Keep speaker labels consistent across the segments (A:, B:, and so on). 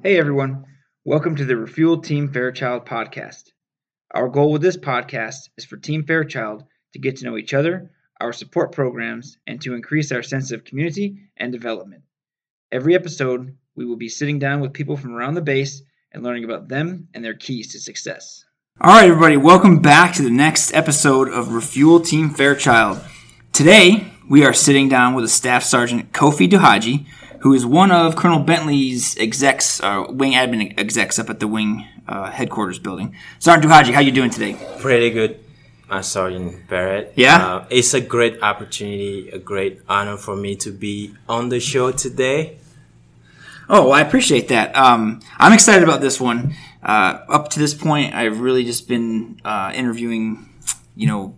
A: Hey everyone, welcome to the Refuel Team Fairchild podcast. Our goal with this podcast is for Team Fairchild to get to know each other, our support programs, and to increase our sense of community and development. Every episode, we will be sitting down with people from around the base and learning about them and their keys to success. All right, everybody, welcome back to the next episode of Refuel Team Fairchild. Today, we are sitting down with a Staff Sergeant Kofi Duhaji, who is one of Colonel Bentley's execs, uh, wing admin execs up at the wing uh, headquarters building. Sergeant Duhaji, how you doing today?
B: Pretty good, uh, Sergeant Barrett.
A: Yeah?
B: Uh, it's a great opportunity, a great honor for me to be on the show today.
A: Oh, well, I appreciate that. Um, I'm excited about this one. Uh, up to this point, I've really just been uh, interviewing, you know,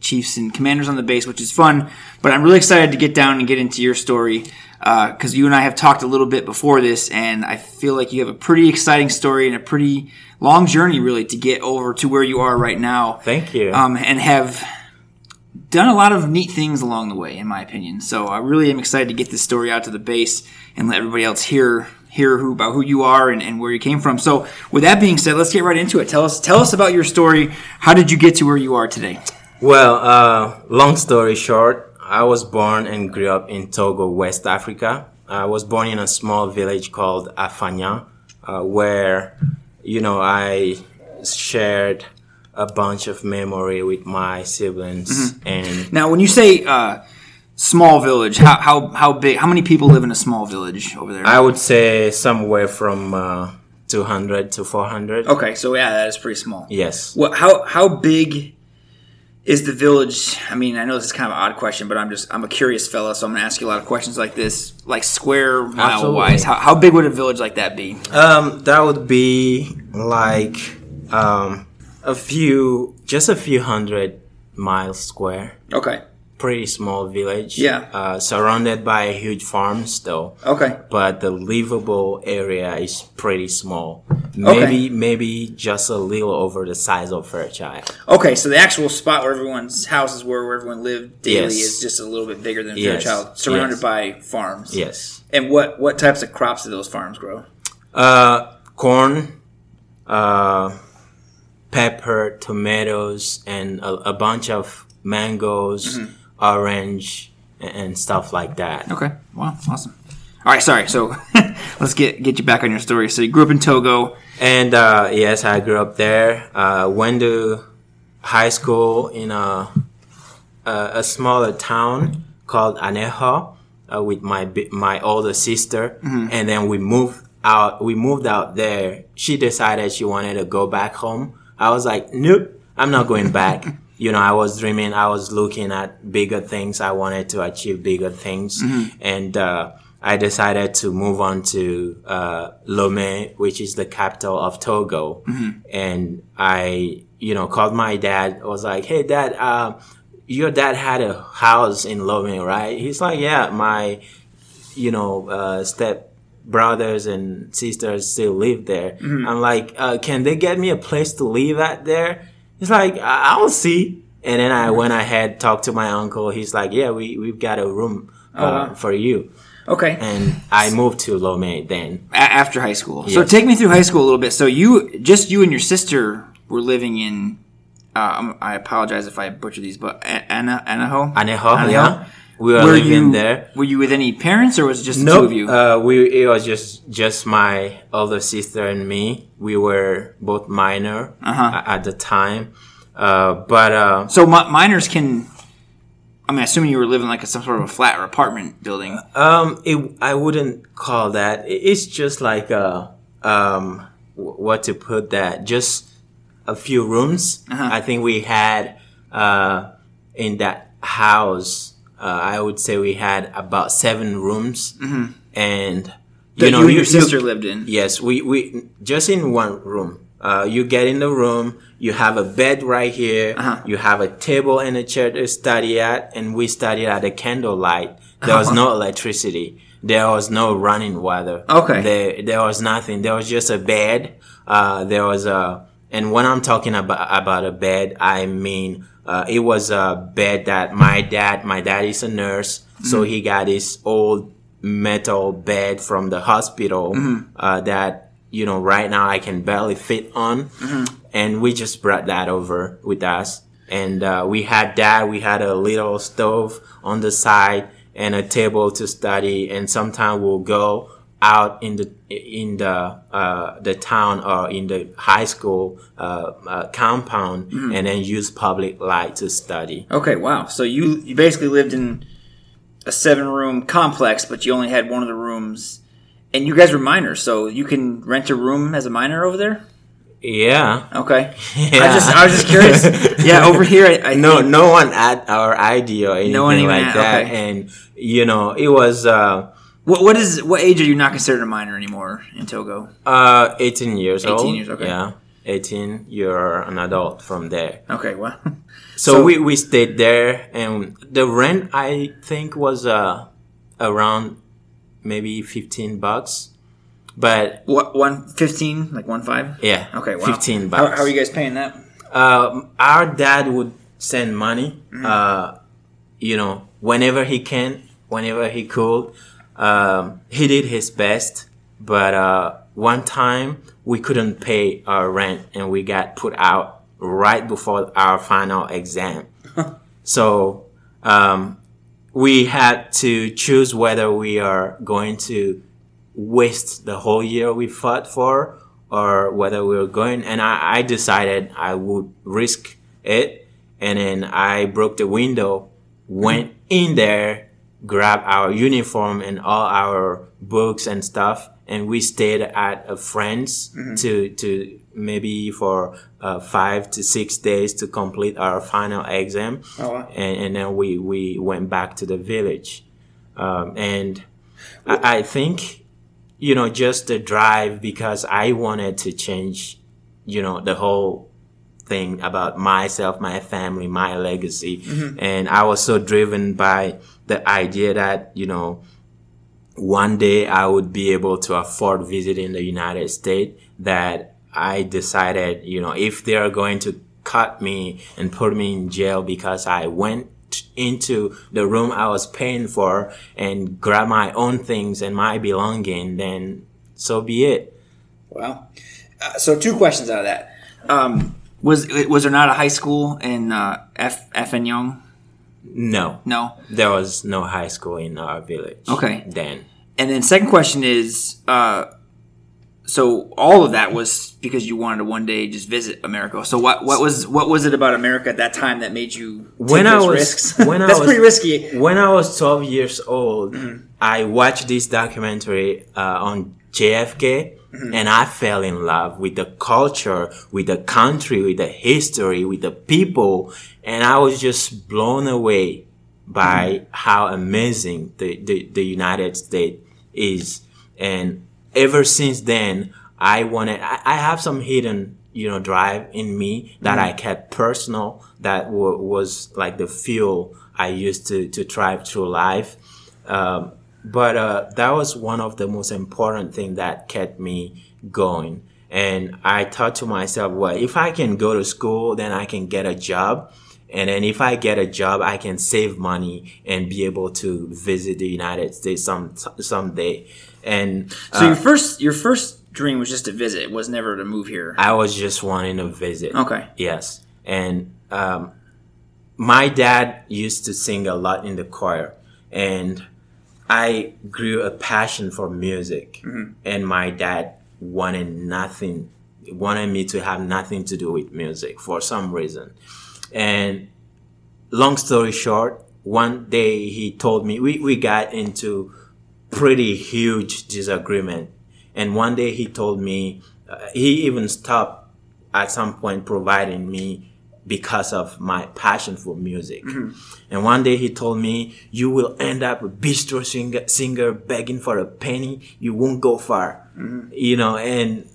A: chiefs and commanders on the base, which is fun. But I'm really excited to get down and get into your story because uh, you and I have talked a little bit before this, and I feel like you have a pretty exciting story and a pretty long journey, really, to get over to where you are right now.
B: Thank you.
A: Um, and have done a lot of neat things along the way, in my opinion. So I really am excited to get this story out to the base and let everybody else hear hear who about who you are and, and where you came from. So with that being said, let's get right into it. Tell us tell us about your story. How did you get to where you are today?
B: Well, uh, long story short, I was born and grew up in Togo, West Africa. I was born in a small village called Afanya, uh, where, you know, I shared a bunch of memory with my siblings.
A: Mm-hmm.
B: And
A: Now, when you say uh, small village, how, how how big? How many people live in a small village over there?
B: I would say somewhere from uh, 200 to 400.
A: okay, so yeah, that is pretty small.
B: Yes.
A: What? How how big is the village? I mean, I know this is kind of an odd question, but I'm just I'm a curious fella, so I'm gonna ask you a lot of questions like this, like square mile wise. How, how big would a village like that be?
B: Um, that would be like um, a few, just a few hundred miles square.
A: Okay.
B: Pretty small village.
A: Yeah.
B: Uh, surrounded by huge farms, though.
A: Okay.
B: But the livable area is pretty small. Maybe, maybe just a little over the size of Fairchild.
A: Okay, so the actual spot where everyone's houses were, where everyone lived daily,
B: Yes.
A: is just a little bit bigger than
B: Yes.
A: Fairchild, surrounded
B: Yes.
A: by farms.
B: Yes.
A: And what what types of crops do those farms grow?
B: Uh, corn, uh, pepper, tomatoes, and a, a bunch of mangoes, orange, and, stuff like that.
A: Okay. Wow. Awesome. All right. Sorry. So let's get get you back on your story. So you grew up in Togo.
B: And uh, yes, I grew up there. Uh, went to high school in a a, a smaller town called Aného uh, with my my older sister, and then we moved out. We moved out there. She decided she wanted to go back home. I was like, nope, I'm not going back. you know, I was dreaming. I was looking at bigger things. I wanted to achieve bigger things, and. Uh, I decided to move on to uh, Lomé, which is the capital of Togo, and I, you know, called my dad. I was like, "Hey, dad, uh, your dad had a house in Lomé, right?" He's like, "Yeah, my, you know, uh, step brothers and sisters still live there." I'm like, uh, "Can they get me a place to live at there?" He's like, I- "I'll see." And then I went ahead, talked to my uncle. He's like, "Yeah, we we've got a room uh, for you."
A: Okay.
B: and I moved to Lomé then.
A: A- after high school. So take me through high school a little bit. So you just you and your sister were living in. Uh, I'm- apologize if I butcher these, but A- Ana Anaho.
B: Aného,
A: Anaho?
B: yeah. We were,
A: Were
B: living
A: you
B: there.
A: Were you with any parents, or was it just the
B: Nope.
A: two of you?
B: Uh, we it was just just my older sister and me. We were both minor
A: Uh-huh.
B: a- at the time, uh, but uh,
A: so mi- minors can. I mean, assuming you were living like a, some sort of a flat or apartment building.
B: um, it, I wouldn't call that. It's just like uh, um, what to put that? Just a few rooms.
A: Uh-huh.
B: I think we had uh, in that house. Uh, I would say we had about seven rooms, and
A: That you, and your sister lived in.
B: Yes, we, we just in one room. Uh, you get in the room, you have a bed right here,
A: Uh-huh.
B: you have a table and a chair to study at, and we studied at a candlelight. There was no electricity. There was no running water.
A: Okay.
B: There, there was nothing. There was just a bed. Uh, there was a, and when I'm talking about, about a bed, I mean, uh, it was a bed that my dad, my dad is a nurse, so he got his old metal bed from the hospital uh, that you know right now I can barely fit on, and we just brought that over with us. And uh, we had that. We had a little stove on the side and a table to study. And sometimes we'll go out in the in the uh, the town or in the high school uh, uh, compound and then use public light to study.
A: Okay, wow. So you you basically lived in a seven room complex, but you only had one of the rooms, and you guys were minors, so you can rent a room as a minor over there.
B: Yeah.
A: Okay.
B: Yeah.
A: I just I was just curious. yeah, over here I, I
B: no, no one at our idea or anything
A: No one
B: like that,
A: okay.
B: and you know, it was uh,
A: What what is what age are you not considered a minor anymore in Togo?
B: uh, 18 years
A: 18
B: old.
A: years, okay.
B: Yeah, 18. You're an adult from there.
A: Okay, well,
B: So,
A: So-
B: we, we stayed there, and the rent I think was uh, around maybe 15 bucks, but
A: what one fifteen like one five?
B: yeah,
A: Okay, wow.
B: 15 bucks.
A: how are you guys paying that?
B: um, our dad would send money,
A: Mm-hmm.
B: uh, you know, whenever he can, whenever he could. Um, he did his best, but uh, one time we couldn't pay our rent and we got put out right before our final exam. so um, we had to choose whether we are going to waste the whole year we fought for or whether we were going and I, I decided I would risk it and then I broke the window, went in there, grabbed our uniform and all our books and stuff and we stayed at a friend's to to maybe for uh, five to six days to complete our final exam
A: Oh, wow.
B: and, and then we, we went back to the village. Um, and I, I think, you know, just the drive because I wanted to change, you know, the whole thing about myself, my family, my legacy. And I was so driven by the idea that, you know, one day I would be able to afford visiting the United States that I decided, you know, if they are going to cut me and put me in jail because I went into the room I was paying for and grab my own things and my belonging, then so be it.
A: Well, Uh, so two questions out of that. Um, was was there not a high school in uh, Afanya?
B: No,
A: No.
B: there was no high school in our village.
A: Okay.
B: Then.
A: And then second question is, uh, so all of that was because you wanted to one day just visit America. So what what was what was it about America at that time that made you take
B: When I was-
A: risks?
B: when I
A: That's
B: was-
A: pretty risky.
B: When I was 12 years old, I watched this documentary uh, on JFK Mm-hmm. and I fell in love with the culture, with the country, with the history, with the people. And I was just blown away by mm-hmm. how amazing the, the, the United States is. And ever since then, I wanted, I, I have some hidden, you know, drive in me that mm-hmm. I kept personal that w- was like the fuel I used to, to drive through life. Um, but uh, that was one of the most important thing that kept me going. And I thought to myself, well, if I can go to school, then I can get a job. And then if I get a job, I can save money and be able to visit the United States some someday. And
A: So
B: uh,
A: your first your first dream was just to visit. It was never to move here.
B: I was just wanting to visit.
A: Okay.
B: Yes. And um, my dad used to sing a lot in the choir. And I grew a passion for music. And my dad wanted nothing, wanted me to have nothing to do with music for some reason. And long story short, one day he told me, we, we got into pretty huge disagreement. And one day he told me, uh, he even stopped at some point providing me because of my passion for music. Mm-hmm. And one day he told me, you will end up a bistro singer, singer begging for a penny. You won't go far. Mm-hmm. You know, and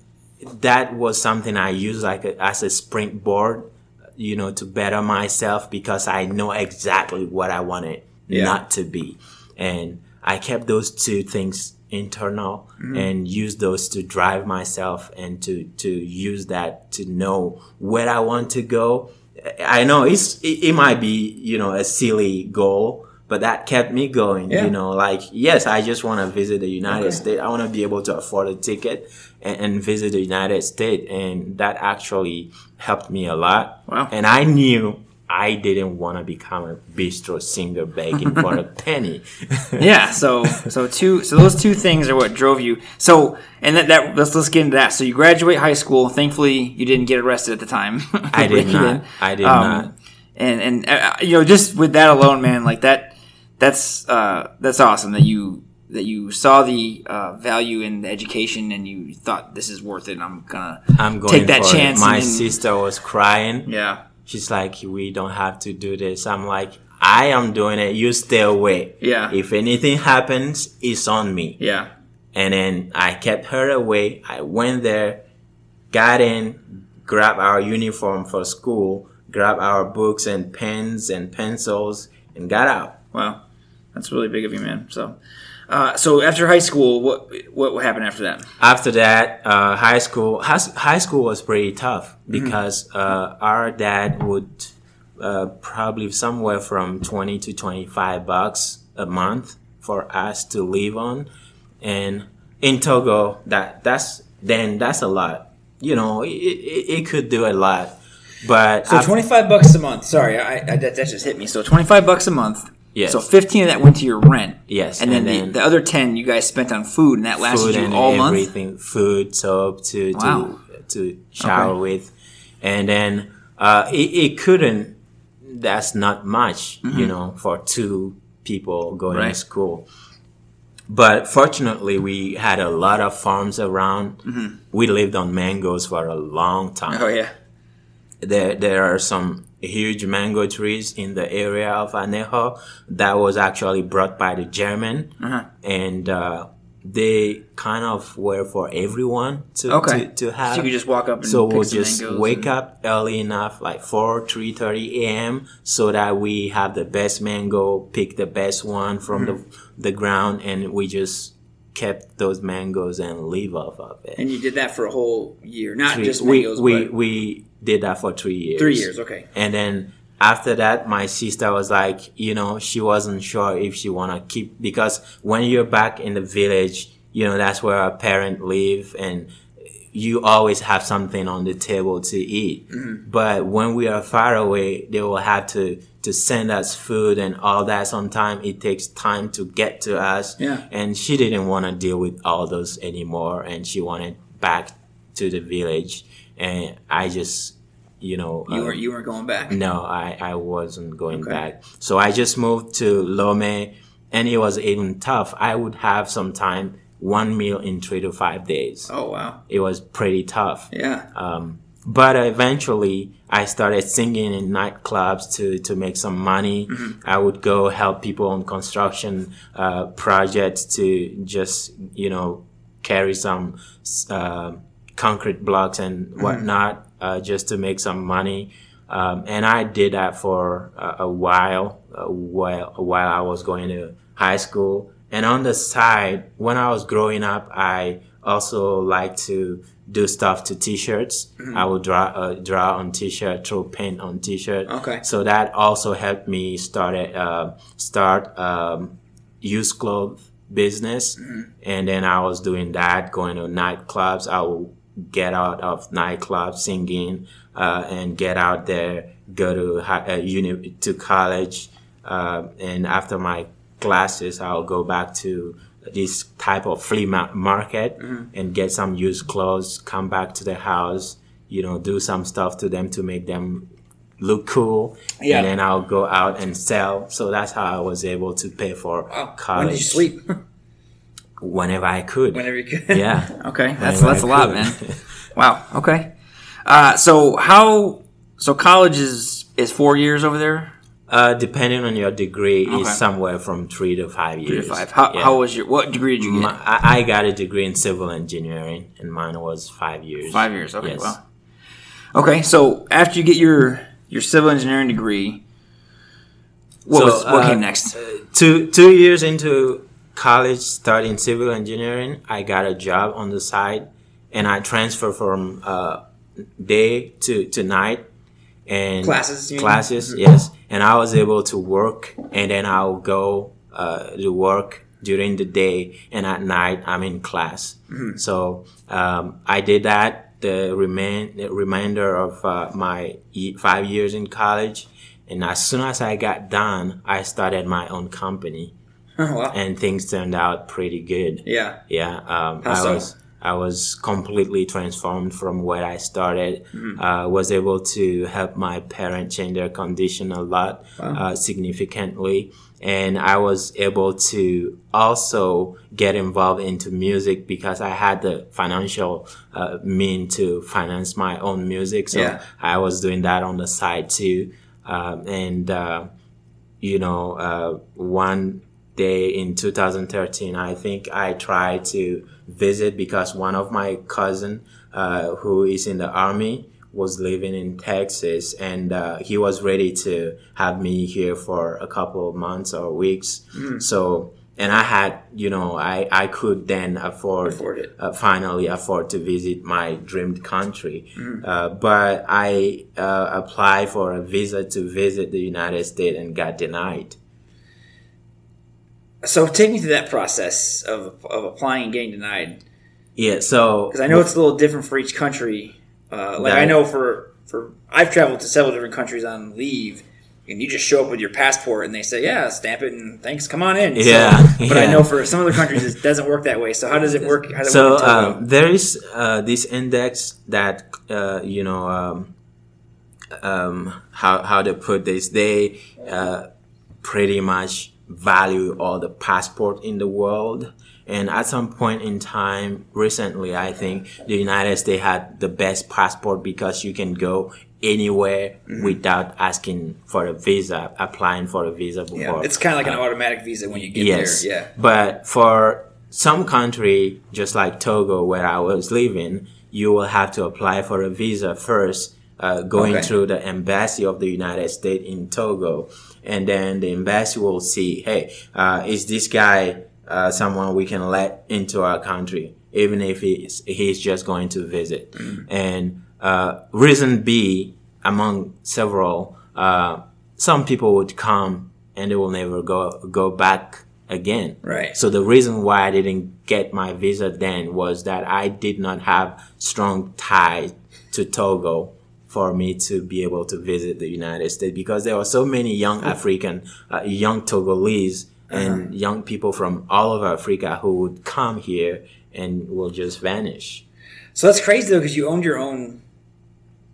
B: that was something I used like a, as a springboard, you know, to better myself because I know exactly what I wanted
A: Yeah.
B: not to be. And I kept those two things internal mm-hmm. and used those to drive myself and to, to use that to know where I want to go. I know it's, it, it might be, you know, a silly goal, but that kept me going.
A: Yeah.
B: You know, like yes, I just want to visit the United
A: Okay.
B: States. I want to be able to afford a ticket and, and visit the United States, and that actually helped me a lot.
A: Wow.
B: And I knew. I didn't want to become a bistro singer begging for a penny.
A: yeah. So so two so those two things are what drove you. So and that, that let's let's get into that. So you graduate high school. Thankfully, you didn't get arrested at the time.
B: I did not. I did
A: Um,
B: not.
A: And and uh, you know just with that alone, man, like that that's uh, that's awesome that you that you saw the uh, value in the education and you thought this is worth it. and I'm gonna
B: I'm going
A: take that chance.
B: it. My
A: and
B: sister was crying.
A: yeah.
B: She's like, we don't have to do this. I'm like, I am doing it. You stay away.
A: Yeah.
B: If anything happens, it's on me.
A: Yeah.
B: And then I kept her away. I went there, got in, grabbed our uniform for school, grabbed our books and pens and pencils, and got out.
A: Wow, that's really big of you, man. So, uh, so after high school, what what happened after that?
B: After that, uh, high school high, high school was pretty tough because uh, our dad would uh, probably somewhere from twenty to twenty five bucks a month for us to live on, and in Togo, that that's then that's a lot. You know, it, it, it could do a lot, but
A: So twenty five bucks a month. Sorry, I, I that, that just hit me. So twenty five bucks a month.
B: Yes.
A: So fifteen of that went to your rent.
B: Yes,
A: And then,
B: and
A: the,
B: then-
A: the other ten you guys spent on food, and that lasted
B: food
A: you
B: and
A: all month.
B: everything, food, soap to
A: Wow.
B: to to shower with, and then uh, it, it couldn't. That's not much, you know, for two people going
A: Mm-hmm. Right.
B: to school. But fortunately, we had a lot of farms around. We lived on mangoes for a long time
A: Mm-hmm. Oh yeah.
B: there there are some huge mango trees in the area of Aného that was actually brought by the German,
A: Uh-huh.
B: and uh, they kind of were for everyone to
A: Okay.
B: to, to have.
A: So you just walk up and
B: so we'll just wake
A: and-
B: up early enough, like four three thirty a.m., so that we have the best mango, pick the best one from
A: Mm-hmm.
B: the the ground, and we just kept those mangoes and leave off of it.
A: And you did that for a whole year, not
B: Three-
A: just
B: we
A: mangoes,
B: we
A: but
B: we did that for three years.
A: three years. Okay.
B: And then after that, my sister was like, you know, she wasn't sure if she wanna keep because when you're back in the village, you know, that's where our parent live and you always have something on the table to eat.
A: Mm-hmm.
B: But when we are far away, they will have to to send us food and all that. Sometimes it takes time to get to us.
A: Yeah.
B: And she didn't want to deal with all those anymore, and she wanted back to the village. And I just, you know,
A: You
B: uh,
A: weren't you weren't going back.
B: no, I, I wasn't going
A: Okay.
B: back. So I just moved to Lome and it was even tough. I would have sometime one meal in three to five days.
A: Oh wow.
B: It was pretty tough.
A: Yeah.
B: Um, but eventually I started singing in nightclubs to, to make some money. I would go help people on construction uh, projects to just, you know, carry some uh, concrete blocks and whatnot uh, just to make some money. Um, and I did that for a, a while, a while, while I was going to high school. And on the side, when I was growing up, I also liked to do stuff to t-shirts. I would draw uh, draw on t-shirt, throw paint on t-shirt.
A: Okay.
B: So that also helped me start a, uh, start um, used clothes business, and then I was doing that, going to nightclubs. I would get out of nightclubs singing uh, and get out there, go to hi- uh, uni to college, uh, and after my classes, I'll go back to this type of flea ma- market and get some used clothes, come back to the house, you know, do some stuff to them to make them look cool.
A: Yeah.
B: And then I'll go out and sell. So that's how I was able to pay for
A: Wow.
B: college.
A: When did you sleep?
B: Whenever I could.
A: Whenever you could.
B: Yeah.
A: Okay, that's
B: Whenever
A: that's
B: I
A: a lot, man. Wow. Okay. Uh, so how? So college is is four years over there.
B: Uh, depending on your degree,
A: Okay.
B: is somewhere from three to five years.
A: Three to five. How,
B: Yeah.
A: how was your? What degree did you get?
B: My, I, I got a degree in civil engineering, and mine was five years.
A: Five years. Okay.
B: Yes.
A: Wow. Okay. So after you get your your civil engineering degree, what
B: So,
A: was what
B: uh,
A: came next?
B: Two two years into college, studying civil engineering, I got a job on the side, and I transferred from uh, day to to night, and
A: Classes, you mean?
B: classes,
A: Mhm.
B: yes. And I was able to work, and then I'll go uh, to work during the day, and at night I'm in class.
A: Mm-hmm.
B: So um, I did that the remain the remainder of uh, my five years in college, and as soon as I got done, I started my own company,
A: Oh, wow.
B: and things turned out pretty good.
A: Yeah.
B: Yeah, um,
A: How
B: I
A: so?
B: was I was completely transformed from where I started.
A: Mm-hmm.
B: Uh, was able to help my parents change their condition a lot, uh, significantly, and I was able to also get involved into music because I had the financial uh, mean to finance my own music. So
A: Yeah.
B: I was doing that on the side too, um, and. Uh, you know, uh, one day in 2013, I think I tried to visit because one of my cousin, uh, who is in the army, was living in Texas, and uh, he was ready to have me here for a couple of months or weeks. So, and I had, you know, I I could then afford,
A: Afford it.
B: Uh, finally afford to visit my dreamed country. Uh, but I uh, applied for a visa to visit the United States and got denied.
A: So take me through that process of, of applying and getting denied.
B: Yeah, so
A: Because I know it's a little different for each country. Uh, like
B: That-
A: I know for for I've traveled to several different countries on leave, and you just show up with your passport, and they say, "Yeah, stamp it, and thanks, come on in." So-
B: Yeah,
A: but I know for some other countries it doesn't work that way. So how does it work? How does it
B: so
A: work in
B: um, there is uh, this index that uh, you know um, um, how how to put this they uh, pretty much value all the passport in the world and at some point in time recently i think the united states had the best passport because you can go anywhere
A: Mm-hmm.
B: without asking for a visa applying for a visa before
A: yeah, it's kind of like an
B: uh,
A: automatic visa when you get
B: yes.
A: there. Yeah.
B: But for some country, just like Togo, where I was living, you will have to apply for a visa first, uh, going
A: Okay.
B: through the embassy of the United States in Togo. And then the embassy will see, hey, uh, is this guy uh, someone we can let into our country, even if he's, he's just going to visit? And uh, reason B, among several, uh, some people would come and they will never go go back again.
A: Right.
B: So the reason why I didn't get my visa then was that I did not have strong ties to Togo for me to be able to visit the United States because there were so many young African, uh, young Togolese and young people from all over Africa who would come here and will just vanish.
A: So that's crazy though, because you owned your own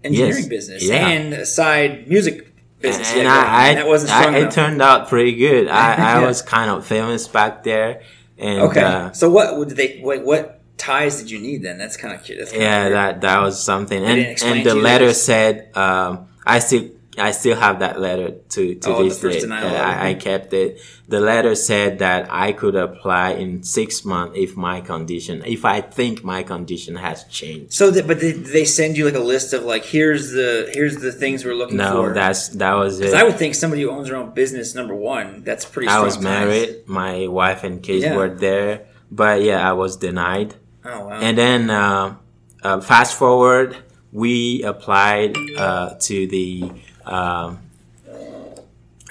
A: engineering
B: Yes.
A: business
B: Yeah.
A: and a side music business.
B: and
A: going.
B: I, I,
A: that wasn't
B: I-
A: strong
B: it turned out pretty good. I, I
A: Yeah.
B: was kind of famous back there, and
A: Okay.
B: uh,
A: so what would they? Wait, what ties did you need then? That's kind of cute.
B: Yeah,
A: weird.
B: that that was something. And and the letter said, um, I still I still have that letter to to
A: Oh,
B: this day. I, I kept it. The letter said that I could apply in six months if my condition, if I think my condition has changed.
A: So, that, but did they send you like a list of like here's the here's the things we're looking
B: No,
A: for?
B: No, that's that was it.
A: I would think somebody who owns their own business, number one, that's pretty.
B: I was
A: ties.
B: married. My wife and kids
A: Yeah.
B: were there, but yeah, I was denied.
A: Oh wow.
B: And then uh, uh, fast forward, we applied uh, to the um,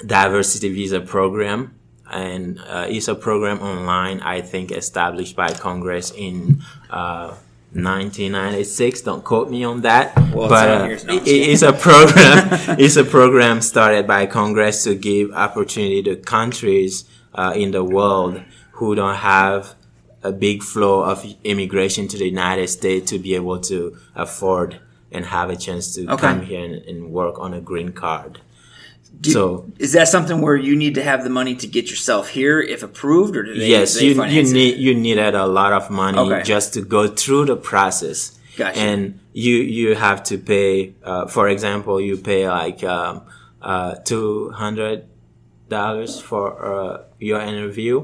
B: diversity visa program, and uh, it's a program online. I think established by Congress in. Uh, 1996. Don't quote me on that.
A: Well, it's
B: but
A: on
B: uh,
A: here, so no,
B: it- it's a program. it's a program started by Congress to give opportunity to countries uh, in the world who don't have a big flow of immigration to the United States to be able to afford and have a chance to
A: Okay.
B: come here and, and work on a green card.
A: Do-
B: so
A: is that something where you need to have the money to get yourself here if approved, or do they?
B: yes,
A: do they
B: you you
A: it?
B: need you needed a lot of money
A: Okay.
B: just to go through the process.
A: Gotcha.
B: And you you have to pay. Uh, for example, you pay like um, uh, two hundred dollars for uh, your interview.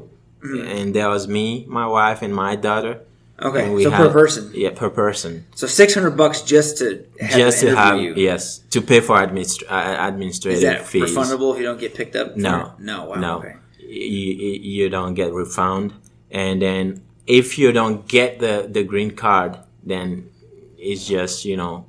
B: And that was me, my wife, and my daughter.
A: Okay, so per person.
B: Yeah, per person.
A: So six hundred bucks just to have
B: just
A: to
B: have
A: you.
B: yes to pay for administ- uh, administrative
A: Is that
B: fees.
A: refundable if you don't get picked up?
B: No,
A: it? no, wow,
B: no,
A: Okay.
B: you, you you don't get refund, and then if you don't get the the green card, then it's just you know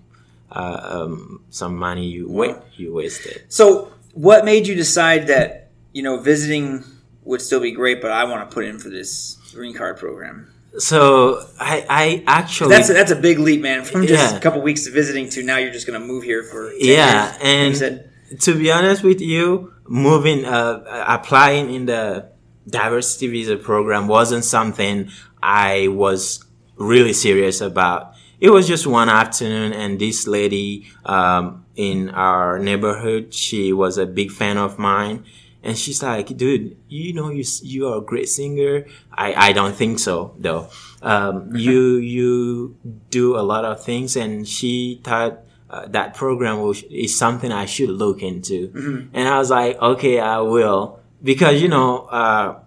B: uh, um, some money you wait you wasted.
A: So, what made you decide that you know visiting would still be great, but I want to put in for this green card program?
B: So I I actually
A: That's a, that's a big leap, man. From just
B: Yeah.
A: a couple weeks of visiting to now you're just going to move here for 10
B: Yeah,
A: years.
B: and-
A: said,
B: to be honest with you, moving, uh, applying in the diversity visa program wasn't something I was really serious about. It was just one afternoon, and this lady um, in our neighborhood, she was a big fan of mine, and she's like, "Dude, you know you you are a great singer." I I don't think so though. Um, you you do a lot of things, and she thought uh, that program was, is something I should look into. And I was like, okay, I will. Because, you know, uh,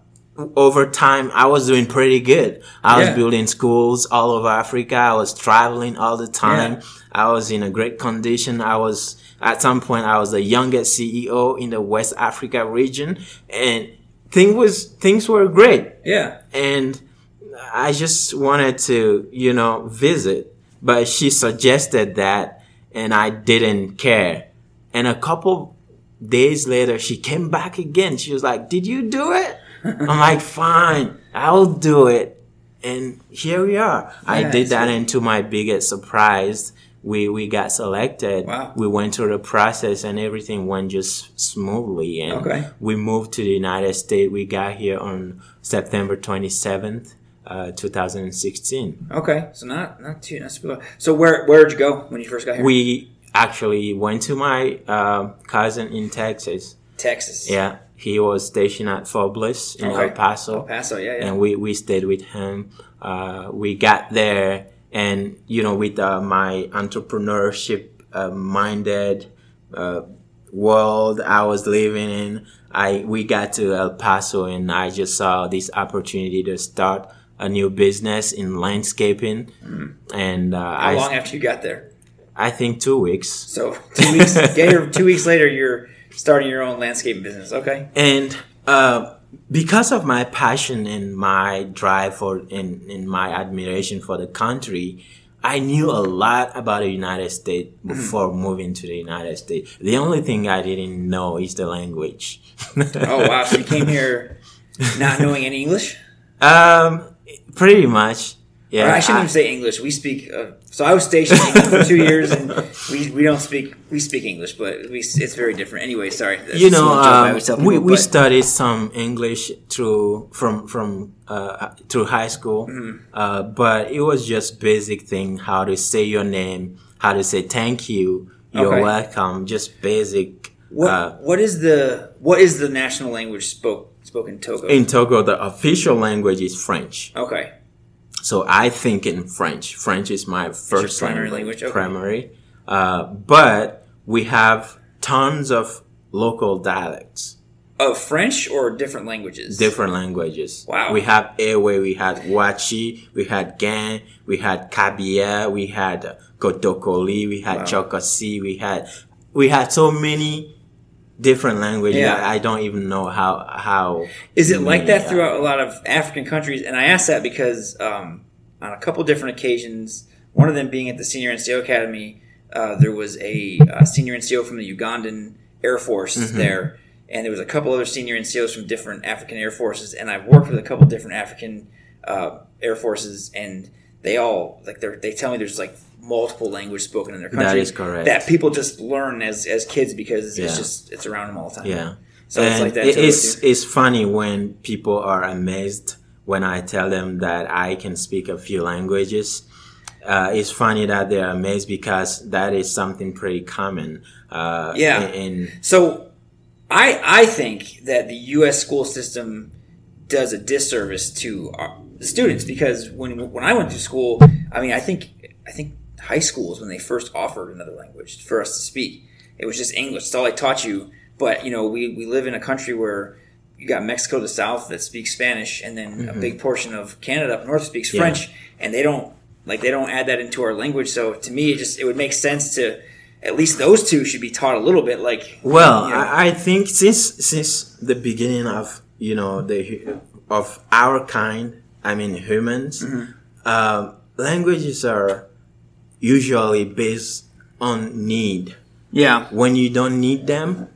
B: over time, I was doing pretty good. I was
A: Yeah.
B: building schools all over Africa. I was traveling all the time.
A: Yeah.
B: I was in a great condition. I was, at some point, I was the youngest CEO in the West Africa region. And thing was, things were great
A: yeah,
B: and I just wanted to, you know, visit. But she suggested that, and I didn't care. And a couple days later, she came back again. She was like, "Did you do it?" I'm like, "Fine, I'll do it." And here we are. I did that, and to my biggest surprise, we we got selected.
A: Wow.
B: We went through the process, and everything went just smoothly. And
A: Okay.
B: we moved to the United States. We got here on September 27th, uh, 2016.
A: okay. So not not too not super. So where where did you go when you first got here?
B: We actually went to my uh, cousin in Texas.
A: Texas.
B: Yeah, he was stationed at Fort Bliss in
A: Okay.
B: El Paso.
A: El Paso. Yeah, yeah.
B: and we, we stayed with him. Uh, we got there, and you know, with uh, my entrepreneurship uh, minded uh, world I was living in, I we got to El Paso, and I just saw this opportunity to start a new business in landscaping. And uh,
A: Mm. How
B: I,
A: long after you got there?
B: I think two weeks.
A: So two weeks. two weeks later. You're starting your own landscape business. Okay.
B: and uh, because of my passion and my drive for and, and my admiration for the country i knew a lot about the united states before moving to the united states the only thing i didn't know is the language
A: Oh wow! So you came here not knowing any English.
B: um pretty much yeah
A: Or I shouldn't
B: I-
A: even say English. We speak. Uh, so I was stationed for two years, and we, we don't speak we speak English, but we, it's very different. Anyway, sorry.
B: You know
A: one joke I
B: um, we,
A: people,
B: we
A: but-
B: studied some english through from from uh, through high school
A: Mm-hmm.
B: uh, but it was just basic thing how to say your name how to say thank you you're
A: Okay.
B: welcome just basic
A: What
B: uh,
A: what is the what is the national language spoke spoken in Togo?
B: in togo the official language is french
A: okay,
B: so i think in french french is my first
A: primary language? Okay.
B: primary uh, but we have tons of local dialects
A: of French or different languages?
B: different languages.
A: Wow.
B: We have Ewe, we had Wachi, we had Gan, we had Kabia, we had Kotokoli, we had
A: Wow.
B: Chokasi, we had we had so many different language
A: Yeah.
B: I, I don't even know how how
A: Is it like that throughout a lot of African countries? And I ask that because um, on a couple different occasions, one of them being at the Senior NCO Academy, uh, there was a uh, senior NCO from the Ugandan Air Force
B: Mm-hmm.
A: there, and there was a couple other senior NCOs from different African Air Forces, and I've worked with a couple different African uh, Air Forces, and they all like they they tell me there's like multiple languages spoken in their country
B: That is correct.
A: that people just learn as as kids because
B: Yeah.
A: it's just it's around them all the time.
B: Yeah.
A: So it's like that.
B: it's it's funny when people are amazed when I tell them that I can speak a few languages. Uh, it's funny that they're amazed because that is something pretty common. Uh,
A: Yeah.
B: In, in
A: So, I I think that the U.S. school system does a disservice to our, the students because when when I went to school, I mean, I think I think high school is when they first offered another language for us to speak. It was just English. That's all I taught you. But you know, we we live in a country where you got Mexico to the south that speaks Spanish, and then a big portion of Canada up north speaks
B: Yeah.
A: French, and they don't like they don't add that into our language. So to me, it just it would make sense to at least those two should be taught a little bit. Like
B: Well,
A: you know,
B: I, I think since since the beginning of you know the of our kind, I mean humans,
A: Mm-hmm.
B: um, languages are usually based on need.
A: Yeah.
B: When you don't need them,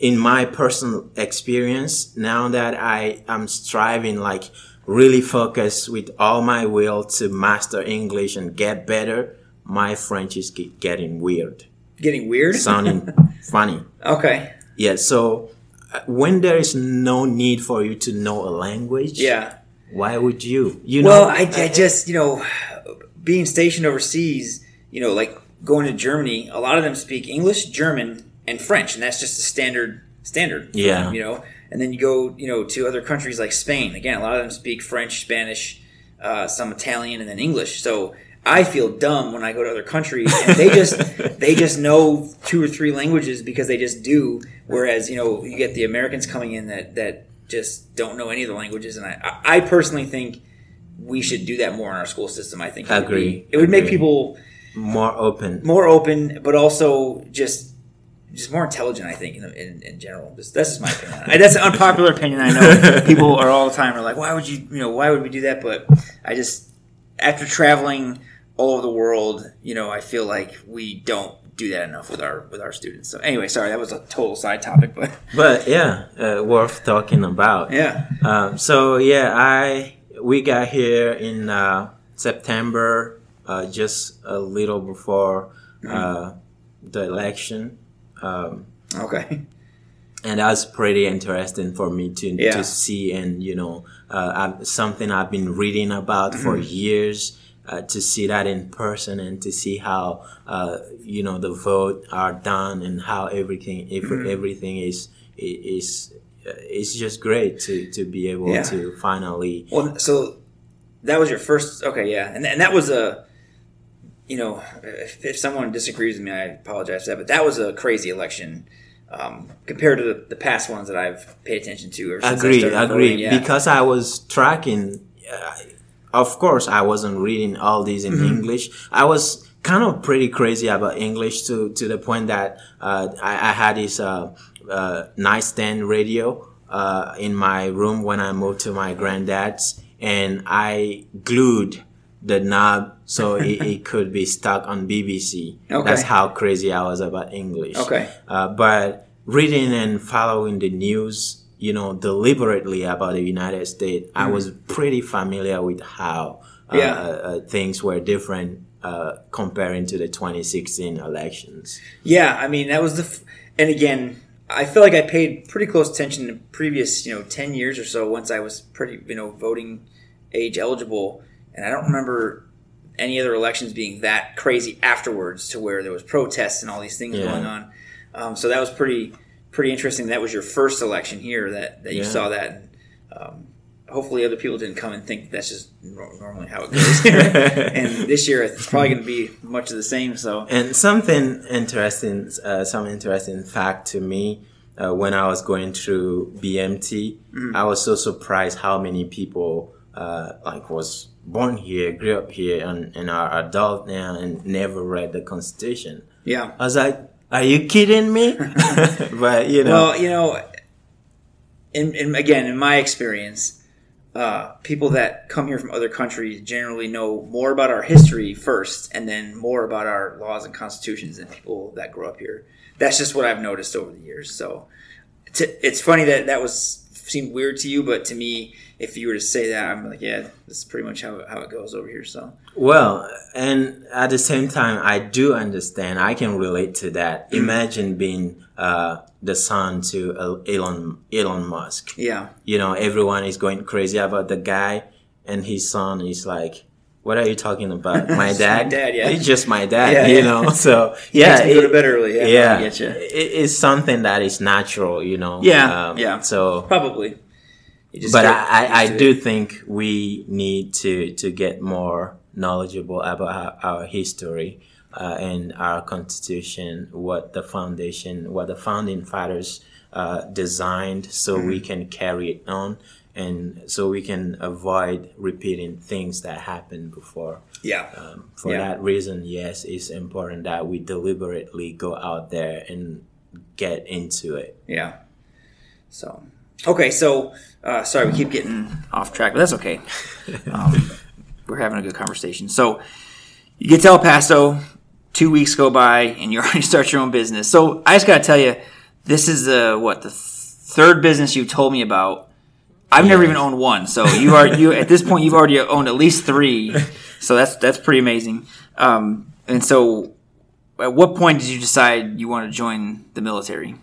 B: in my personal experience, now that I am striving, like really focus with all my will to master English and get better, my French is getting weird,
A: Getting weird.
B: sounding funny.
A: Okay.
B: Yeah. So uh, when there is no need for you to know a language,
A: Yeah.
B: why would you? You
A: Well,
B: know,
A: I, I just you know, being stationed overseas, you know, like going to Germany, a lot of them speak English, German, and French, and that's just a standard standard.
B: Yeah.
A: you know. And then you go, you know, to other countries like Spain. Again, a lot of them speak French, Spanish, uh, some Italian, and then English. So I feel dumb when I go to other countries, and they just they just know two or three languages because they just do. Whereas you know, you get the Americans coming in that that just don't know any of the languages, and I I personally think we should do that more in our school system. I think it would
B: Agree.
A: be- It would make people
B: more open.
A: more open, but also just just more intelligent. I think in, in, in general. Just, that's just my opinion. I, that's an unpopular opinion. I know people are all the time are like, why would you you know why would we do that? But I just after traveling all over the world, you know, I feel like we don't do that enough with our with our students. So anyway, sorry, that was a total side topic, but
B: But yeah, uh, worth talking about.
A: yeah,
B: Um, so yeah, I we got here in uh, September, uh, just a little before uh, the election, um,
A: okay,
B: and that's pretty interesting for me to
A: Yeah.
B: to see and you know uh, something I've been reading about for years. Uh, to see that in person and to see how uh, you know the vote are done and how everything if everything is is it's just great to to be able
A: Yeah.
B: to finally
A: Well, so that was your first. Okay, yeah, and and that was a. You know, if, if someone disagrees with me, I apologize for that. But that was a crazy election um, compared to the, the past ones that I've paid attention to. Ever since I
B: agree
A: started
B: agree
A: yeah.
B: because i was tracking uh, of course i wasn't reading all these in
A: Mm-hmm.
B: english i was kind of pretty crazy about english to to the point that uh, I, I had this uh, uh, nightstand radio uh, in my room when i moved to my granddad's and i glued the knob so it, it could be stuck on bbc
A: Okay.
B: that's how crazy i was about english
A: Okay.
B: uh, but reading and following the news, you know, deliberately about the United States, I was pretty familiar with how uh,
A: Yeah.
B: uh, uh, things were different uh, comparing to the 2016 elections.
A: Yeah, I mean that was the, f- and again, I feel like I paid pretty close attention to previous, you know, ten years or so. Once I was pretty, you know, voting age eligible, and I don't remember any other elections being that crazy afterwards to where there was protests and all these things
B: Yeah.
A: going on. Um, so that was pretty pretty interesting. That was your first election here that that you
B: Yeah.
A: saw that. And, um, hopefully, other people didn't come and think that's just nor- normally how it goes and this year, it's probably going to be much of the same. So
B: And something interesting, uh, some interesting fact to me, uh, when I was going through BMT, I was so surprised how many people uh, like was born here, grew up here, and, and are adult now and never read the Constitution.
A: yeah.
B: I was like, "Are you kidding me?" but you know,
A: Well, you know, in again, in my experience, uh, people that come here from other countries generally know more about our history first, and then more about our laws and constitutions than people that grow up here. That's just what I've noticed over the years. So, t- it's funny that that was seemed weird to you, but to me, if you were to say that, I'm like, yeah, this is pretty much how, how it goes over here. So,
B: Well, and at the same time, I do understand. I can relate to that. Imagine being uh, the son to Elon Elon Musk.
A: yeah,
B: You know, everyone is going crazy about the guy, and his son is like, "What are you talking about? My dad?
A: my dad, yeah.
B: He's just my dad."
A: Yeah,
B: you
A: yeah.
B: know. So yeah,
A: me go to bed early. Yeah,
B: yeah,
A: get you.
B: it- it's something that is natural. You know.
A: Yeah,
B: Um,
A: yeah.
B: So
A: Probably. Just
B: but I, I, I do
A: it.
B: think we need to to get more knowledgeable about our, our history uh, and our constitution, what the foundation, what the founding fathers uh, designed, so we
A: Mm-hmm.
B: can carry it on, and so we can avoid repeating things that happened before.
A: Yeah.
B: Um, for
A: Yeah.
B: that reason, yes, it's important that we deliberately go out there and get into it.
A: Yeah. So, okay, so uh, sorry we keep getting off track, but that's okay. Um, we're having a good conversation. So, you get to El Paso, two weeks go by and you already start your own business. So I just got to tell you, this is the what the third business you've told me about. I've never even owned one, so you are you at this point you've already owned at least three. So that's that's pretty amazing. Um, and so, at what point did you decide you want to join the military?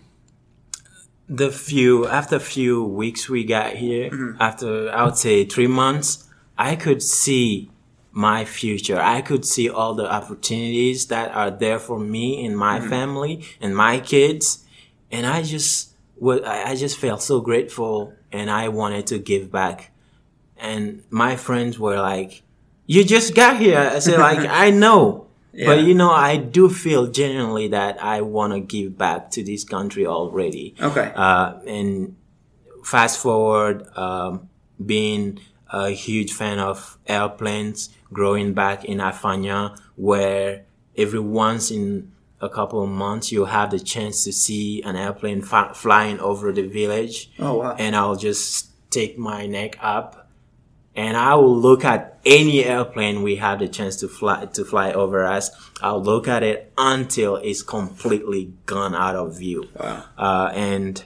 B: The few after a few weeks we got here, after I would say three months, I could see my future. I could see all the opportunities that are there for me and my family and my kids, and I just I I just felt so grateful, and I wanted to give back. And my friends were like, "You just got here." I said, "Like I know."
A: Yeah.
B: But you know, I do feel genuinely that I want to give back to this country already.
A: Okay.
B: Uh, and fast forward, um, being a huge fan of airplanes, growing back in Afanya, where every once in a couple of months you have the chance to see an airplane fa- flying over the village.
A: Oh, wow.
B: And I'll just take my neck up and I will look at any airplane we have the chance to fly to fly over us. I'll look at it until it's completely gone out of view.
A: Wow.
B: Uh, and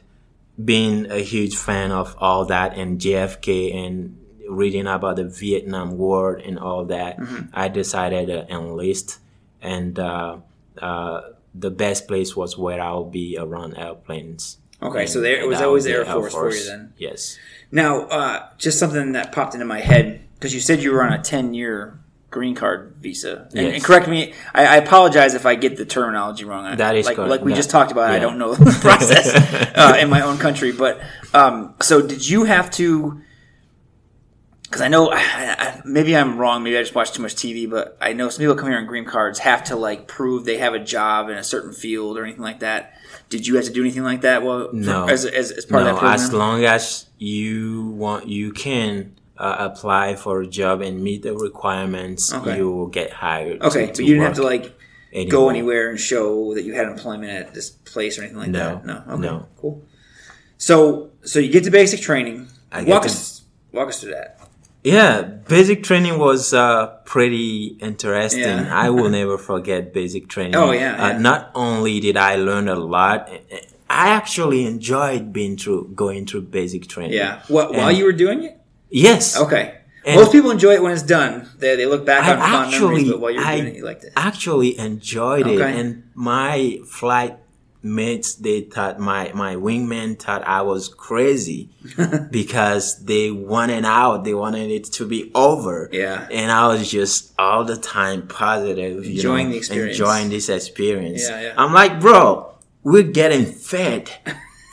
B: being a huge fan of all that and JFK and reading about the Vietnam War and all that,
A: Mm-hmm.
B: I decided to enlist. And uh, uh, the best place was where I'll be around airplanes.
A: Okay, so there it was always
B: the
A: Air Force for you then.
B: Yes.
A: Now, uh, just something that popped into my head because you said you were on a ten-year green card visa. And,
B: Yes.
A: and correct me, I, I apologize if I get the terminology wrong.
B: That is
A: like,
B: correct.
A: like we
B: That-
A: just talked about. I don't know the process uh, in my own country, but um, so did you have to? Because I know, I, I, maybe I'm wrong. Maybe I just watch too much TV, but I know some people come here on green cards have to like prove they have a job in a certain field or anything like that. Did you have to do anything like that? Well, for-
B: No.
A: as, as, as part
B: no,
A: of that program.
B: as long as you want, you can uh, apply for a job and meet the requirements.
A: Okay.
B: You will get hired.
A: Okay,
B: to-
A: but
B: to
A: you didn't have to like go
B: anywhere.
A: anywhere and show that you had employment at this place or anything like
B: No,
A: that. No, okay,
B: no.
A: cool. So, so you get to basic training.
B: I
A: walk us, walk us through that.
B: Yeah, basic training was uh, pretty interesting.
A: Yeah.
B: I will never forget basic training.
A: Oh, yeah,
B: Uh,
A: yeah.
B: Not only did I learn a lot, I actually enjoyed being through going through basic training.
A: Yeah. What, while
B: And-
A: you were doing it?
B: Yes.
A: Okay.
B: And-
A: Most people enjoy it when it's done. They, they look back
B: I
A: on fond memories,
B: actually,
A: but while you're
B: I
A: doing it, you liked it.
B: actually enjoyed it, and my flight mates they thought my my wingman thought I was crazy because they wanted out, they wanted it to be over.
A: Yeah.
B: and I was just all the time positive, you
A: Enjoying
B: know,
A: the experience.
B: enjoying this experience.
A: Yeah, yeah.
B: I'm like, bro, we're getting fed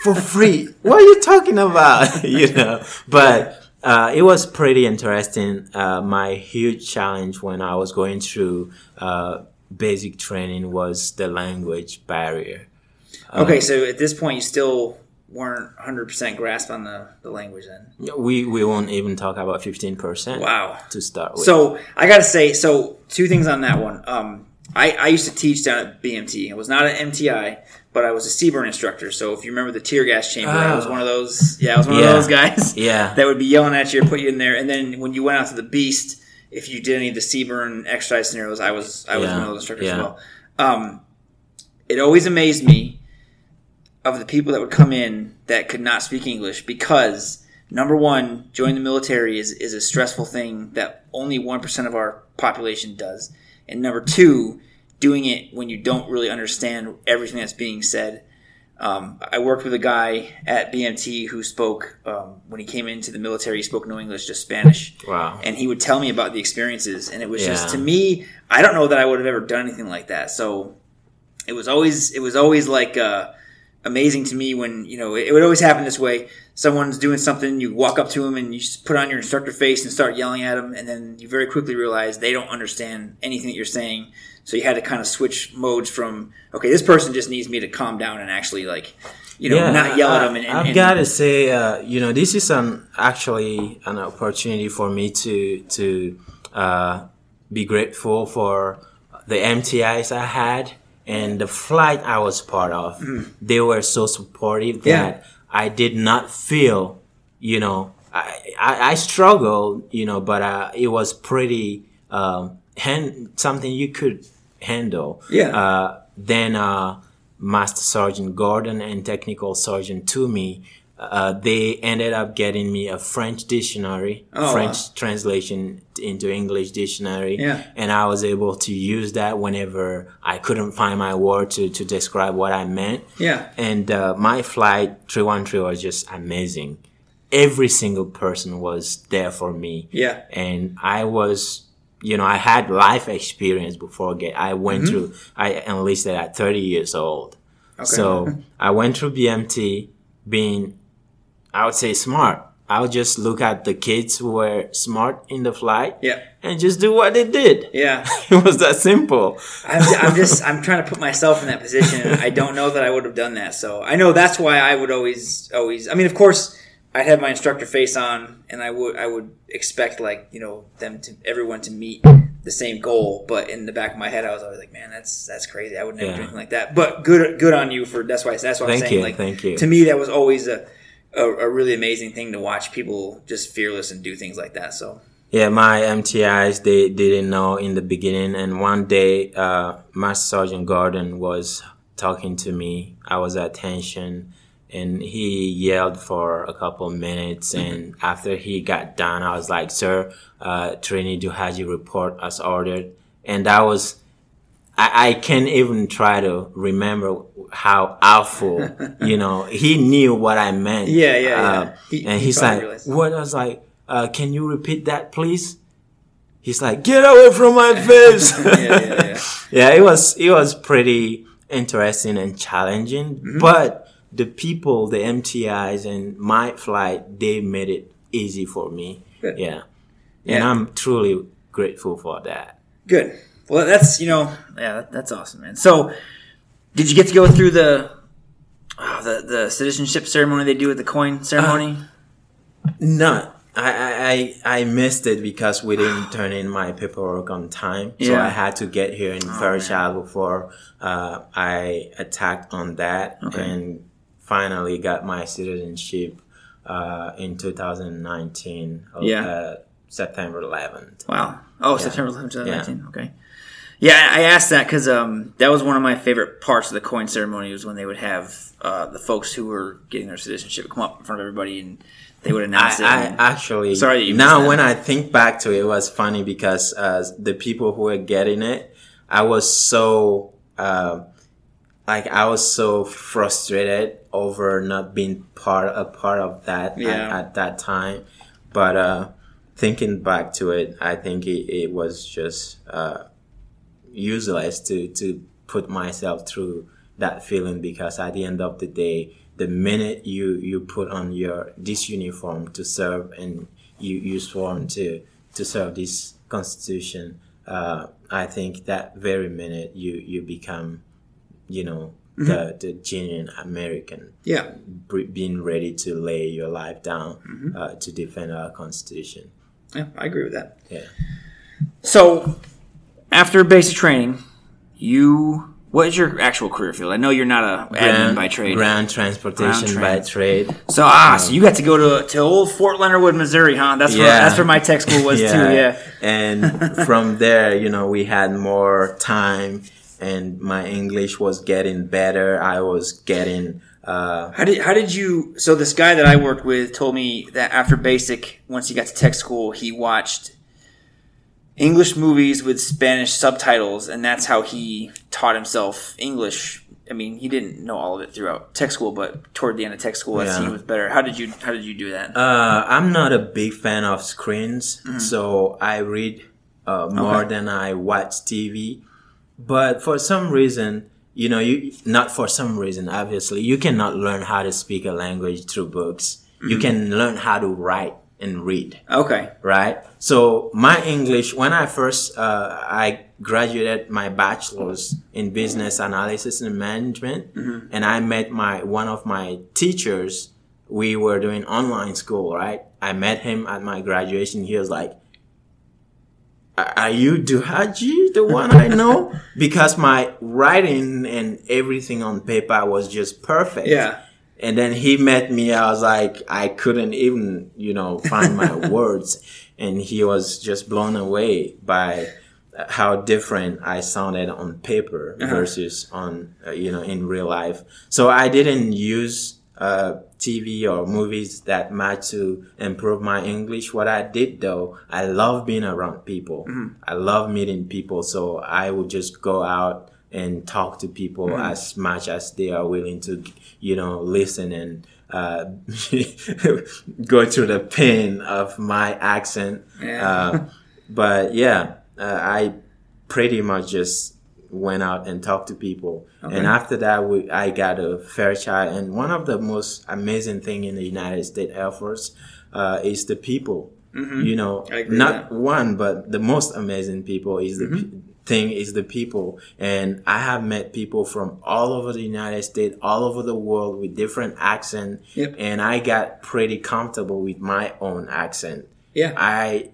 B: for free. what are you talking about? you know, but uh, it was pretty interesting. Uh, my huge challenge when I was going through uh, basic training was the language barrier.
A: Okay, so at this point, you still weren't 100% grasp on the, the language then.
B: We we won't even talk about fifteen percent.
A: Wow.
B: To start with.
A: So I got to say, so two things on that one. Um, I, I used to teach down at BMT. I was not an MTI, but I was a CBRN instructor. So if you remember the tear gas chamber, I was
B: Oh.
A: one of those. Yeah, I was one
B: Yeah.
A: of those guys
B: yeah,
A: that would be yelling at you or put you in there. And then when you went out to the Beast, if you did any of the CBRN exercise scenarios, I was I was
B: Yeah.
A: one of those instructors as well. Um, it always amazed me of the people that would come in that could not speak English because number one, joining the military is, is a stressful thing that only one percent of our population does, and number two, doing it when you don't really understand everything that's being said. Um, I worked with a guy at BMT who spoke um, when he came into the military. He spoke no English, just Spanish
B: wow.
A: and he would tell me about the experiences and it was just to me i don't know that i would have ever done anything like that so it was always it was always like uh, amazing to me when you know it, would always happen this way. Someone's doing something you walk up to him and you just put on your instructor face and start yelling at them and then you very quickly realize they don't understand anything that you're saying. So you had to kind of switch modes from okay this person just needs me to calm down and actually like you know not yell at them and, and,
B: I've
A: and-
B: got to say, uh, you know, this is an actually an opportunity for me to to uh, be grateful for the MTIs I had and the flight I was part of. They were so supportive
A: Mm-hmm. Yeah.
B: that I did not feel, you know, I I, I struggled, you know, but uh, it was pretty um, hand, something you could handle.
A: Yeah.
B: Uh, then uh, Master Sergeant Gordon and Technical Sergeant Toomey, uh, they ended up getting me a French dictionary,
A: Oh,
B: French
A: wow.
B: translation into English dictionary.
A: Yeah.
B: And I was able to use that whenever I couldn't find my word to, to describe what I meant.
A: Yeah.
B: And uh, my flight 313 was just amazing. Every single person was there for me.
A: Yeah.
B: And I was, you know, I had life experience before get. I went through. I enlisted at 30 years old. Okay. So I went through BMT, being, I would say smart. I would just look at the kids who were smart in the flight
A: Yeah.
B: and just do what they did.
A: Yeah.
B: It was that simple.
A: I'm, I'm just I'm trying to put myself in that position, and I don't know that I would have done that. So I know that's why I would always always. I mean, of course, I'd have my instructor face on, and I would I would expect like you know them to everyone to meet the same goal. But in the back of my head, I was always like, man, that's that's crazy. I would never do anything like that. But good good on you for that's why that's what I'm saying.
B: you,
A: Like
B: thank you.
A: to me, that was always a, a a really amazing thing to watch people just fearless and do things like that. So
B: Yeah, my MTIs they didn't know in the beginning, and one day, uh, Master Sergeant Gordon was talking to me. I was at tension, and he yelled for a couple minutes. And after he got done, I was like, "Sir, uh, Trini Duhaji report as ordered." And that was. I, I can't even try to remember how awful, you know, he knew what I meant.
A: Yeah, yeah, yeah.
B: Uh,
A: He-
B: and he's
A: probably
B: like,
A: realized.
B: what? I was like, uh, can you repeat that, please? He's like, get away from my face.
A: yeah, yeah, yeah.
B: yeah, it was it was pretty interesting and challenging,
A: Mm-hmm.
B: but the people, the MTIs, and my flight, they made it easy for me.
A: Good.
B: Yeah, and
A: Yeah.
B: I'm truly grateful for that.
A: Good. Well, that's you know, yeah, that, that's awesome, man. So, did you get to go through the oh, the the citizenship ceremony they do at the coin ceremony?
B: No, I, I I I missed it because we didn't turn in my paperwork on time, so
A: Yeah.
B: I had to get here in
A: man.
B: Fairchild before uh, I attacked on that
A: Okay.
B: and finally got my citizenship uh, in 2019, of,
A: Yeah.
B: uh, September 11th.
A: wow. Oh, September 11th, 2019. Okay. Yeah, I I asked that because um, that was one of my favorite parts of the coin ceremony was when they would have uh, the folks who were getting their citizenship come up in front of everybody and they would announce
B: I, I
A: it. and-
B: actually
A: Sorry
B: now when I think back to it, it was funny because uh, the people who were getting it, I was so uh, like I was so frustrated over not being part a part of that
A: Yeah.
B: at, at that time. But uh, thinking back to it, I think it, it was just uh, useless to to put myself through that feeling because at the end of the day the minute you you put on your this uniform to serve and you you sworn to to serve this constitution uh, i think that very minute you you become you know the the genuine american
A: yeah.
B: br- being ready to lay your life down uh, to defend our constitution
A: Yeah, I agree with that.
B: yeah
A: So, after basic training, you what is your actual career field? I know you're not a admin by trade.
B: ground transportation
A: Ground
B: by trade
A: So ah, so you got to go to to old Fort Leonard Wood, Missouri, huh? That's where
B: Yeah.
A: that's where my tech school was too. Yeah.
B: And from there, you know, we had more time and my English was getting better. I was getting, uh,
A: How did how did you? So this guy that I worked with told me that after basic, once he got to tech school, he watched English movies with Spanish subtitles, and that's how he taught himself English. I mean, he didn't know all of it throughout tech school, but toward the end of tech school, he
B: Yeah.
A: was better. How did you How did you do that?
B: uh, I'm not a big fan of screens,
A: Mm-hmm.
B: so I read uh, more
A: Okay.
B: than I watch TV. But for some reason, you know, you not for some reason, obviously, you cannot learn how to speak a language through books.
A: Mm-hmm.
B: You can learn how to write and read.
A: okay.
B: right? So my English, when I first uh, I graduated my bachelor's in business analysis and management, and I met my one of my teachers. We were doing online school, right? I met him at my graduation. He was like, "Are are you Duhaji, the one I know?" because my writing and everything on paper was just perfect.
A: Yeah.
B: And then he met me. I was like, I couldn't even, you know, find my words. And he was just blown away by how different I sounded on paper
A: Uh-huh.
B: versus on uh, you know in real life. So I didn't use uh, TV or movies that much to improve my English. What I did though, I love being around people.
A: Mm-hmm.
B: I love meeting people. So I would just go out and talk to people
A: Mm-hmm.
B: as much as they are willing to, you know, listen and uh, go through the pain of my accent.
A: Yeah.
B: Uh, but yeah, uh, I pretty much just went out and talked to people.
A: Okay.
B: And after that, we, I got a fair Fairchild. And one of the most amazing thing in the United States Air Force uh, is the people. You know,
A: Mm-hmm. Agree with
B: not.
A: Mm-hmm.
B: one, but the most amazing people is the pe- thing is the people. And I have met people from all over the United States, all over the world with different accent.
A: Yep.
B: And I got pretty comfortable with my own accent.
A: Yeah.
B: I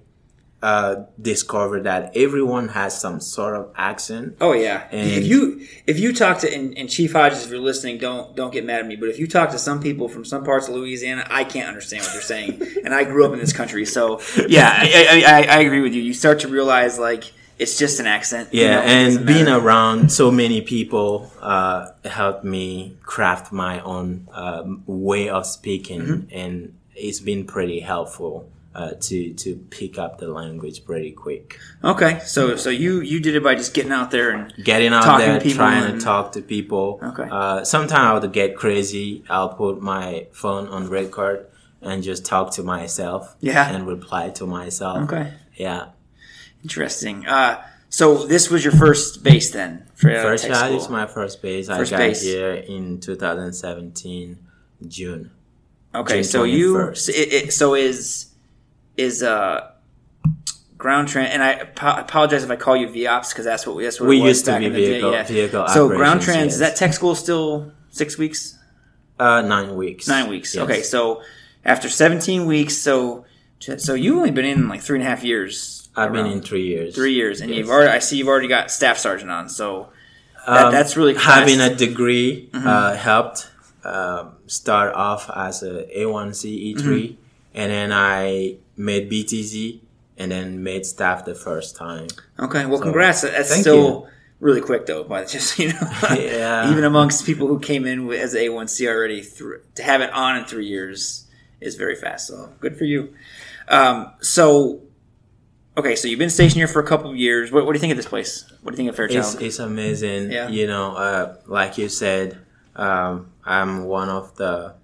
B: uh, discovered that everyone has some sort of accent.
A: Oh yeah.
B: And-
A: if you if you talk to and, and Chief Hodges, if you're listening, don't don't get mad at me. But if you talk to some people from some parts of Louisiana, I can't understand what they're saying. and I grew up in this country, so yeah, I, I, I, I agree with you. You start to realize like it's just an accent. you
B: Yeah,
A: know,
B: and being around so many people uh, helped me craft my own um, way of speaking,
A: Mm-hmm.
B: and it's been pretty helpful uh, to to pick up the language pretty quick.
A: okay. So so you you did it by just getting out there and
B: Getting out there, trying
A: and-
B: to talk to people.
A: Okay.
B: Uh, sometimes I would get crazy. I'll put my phone on record and just talk to myself.
A: Yeah.
B: And reply to myself.
A: okay.
B: Yeah.
A: Interesting. Uh, so this was your first base then for uh,
B: First
A: tech
B: shot is my first base.
A: First
B: I got
A: base.
B: here in 2017 June.
A: Okay,
B: June
A: so you so, it, it, so is is uh ground trans and I apo- apologize if I call you VOPS because that's what we that's what
B: We used to be vehicle-
A: yeah.
B: vehicle
A: So ground trans
B: yes.
A: is that tech school still six weeks,
B: Uh, nine weeks.
A: nine weeks?
B: Yes.
A: Okay, so after seventeen weeks, so so you've only been in like three and a half years.
B: I've been in three years.
A: three years, and
B: Yes.
A: you've already I see you've already got staff sergeant on. So that,
B: Um,
A: that's really
B: having a degree
A: Mm-hmm.
B: uh, helped um, start off as a A1C E3,
A: Mm-hmm.
B: and then I made BTZ, and then made staff the first time.
A: Okay, well, congrats. That's still really quick, though. But just you know,
B: Yeah.
A: even amongst people who came in as A one C already, thr to have it on in three years is very fast. So good for you. Um, so, okay, so you've been stationed here for a couple of years. What, what do you think of this place? What do you think of Fairchild?
B: It's, it's amazing.
A: Yeah.
B: You know, uh, like you said, um, I'm one of the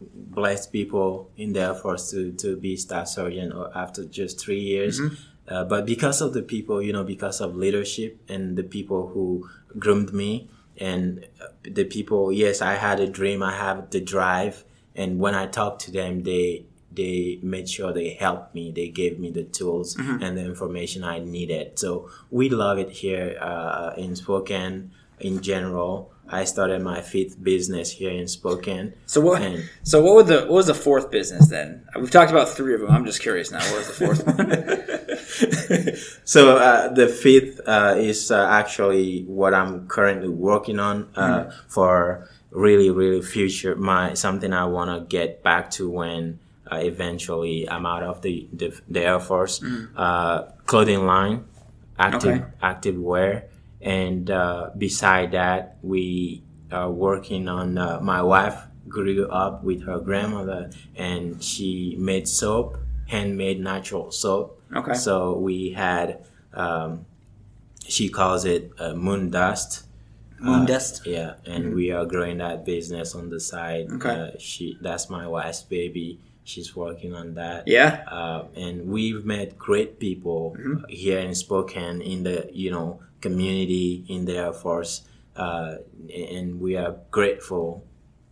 B: blessed people in the Air Force to, to be staff sergeant after just three years.
A: Mm-hmm.
B: Uh, but because of the people, you know, because of leadership and the people who groomed me and uh, the people, yes, I had a dream, I have the drive. And when I talk to them, they, they made sure they helped me. They gave me the tools
A: Mm-hmm.
B: and the information I needed. So we love it here uh, in Spokane in general. I started my fifth business here in Spokane.
A: so what?
B: And
A: So what, would the, what was the fourth business then? We've talked about three of them. I'm just curious now. What was the fourth one?
B: so uh, the fifth uh, is uh, actually what I'm currently working on uh, for really, really future my something I want to get back to when eventually I'm out of the the, the Air Force. Uh, clothing line, active
A: Okay.
B: active wear, and uh, beside that we are working on. Uh, my wife grew up with her grandmother, and she made soap, handmade natural soap.
A: Okay.
B: So we had, um, she calls it uh, moon dust.
A: Moon
B: Uh,
A: dust.
B: Yeah, and we are growing that business on the side.
A: Okay.
B: Uh, she that's my wife's baby. She's working on that.
A: Yeah.
B: Uh, and we've met great people
A: Mm-hmm.
B: here in Spokane in the you know community in the Air Force, uh, and we are grateful.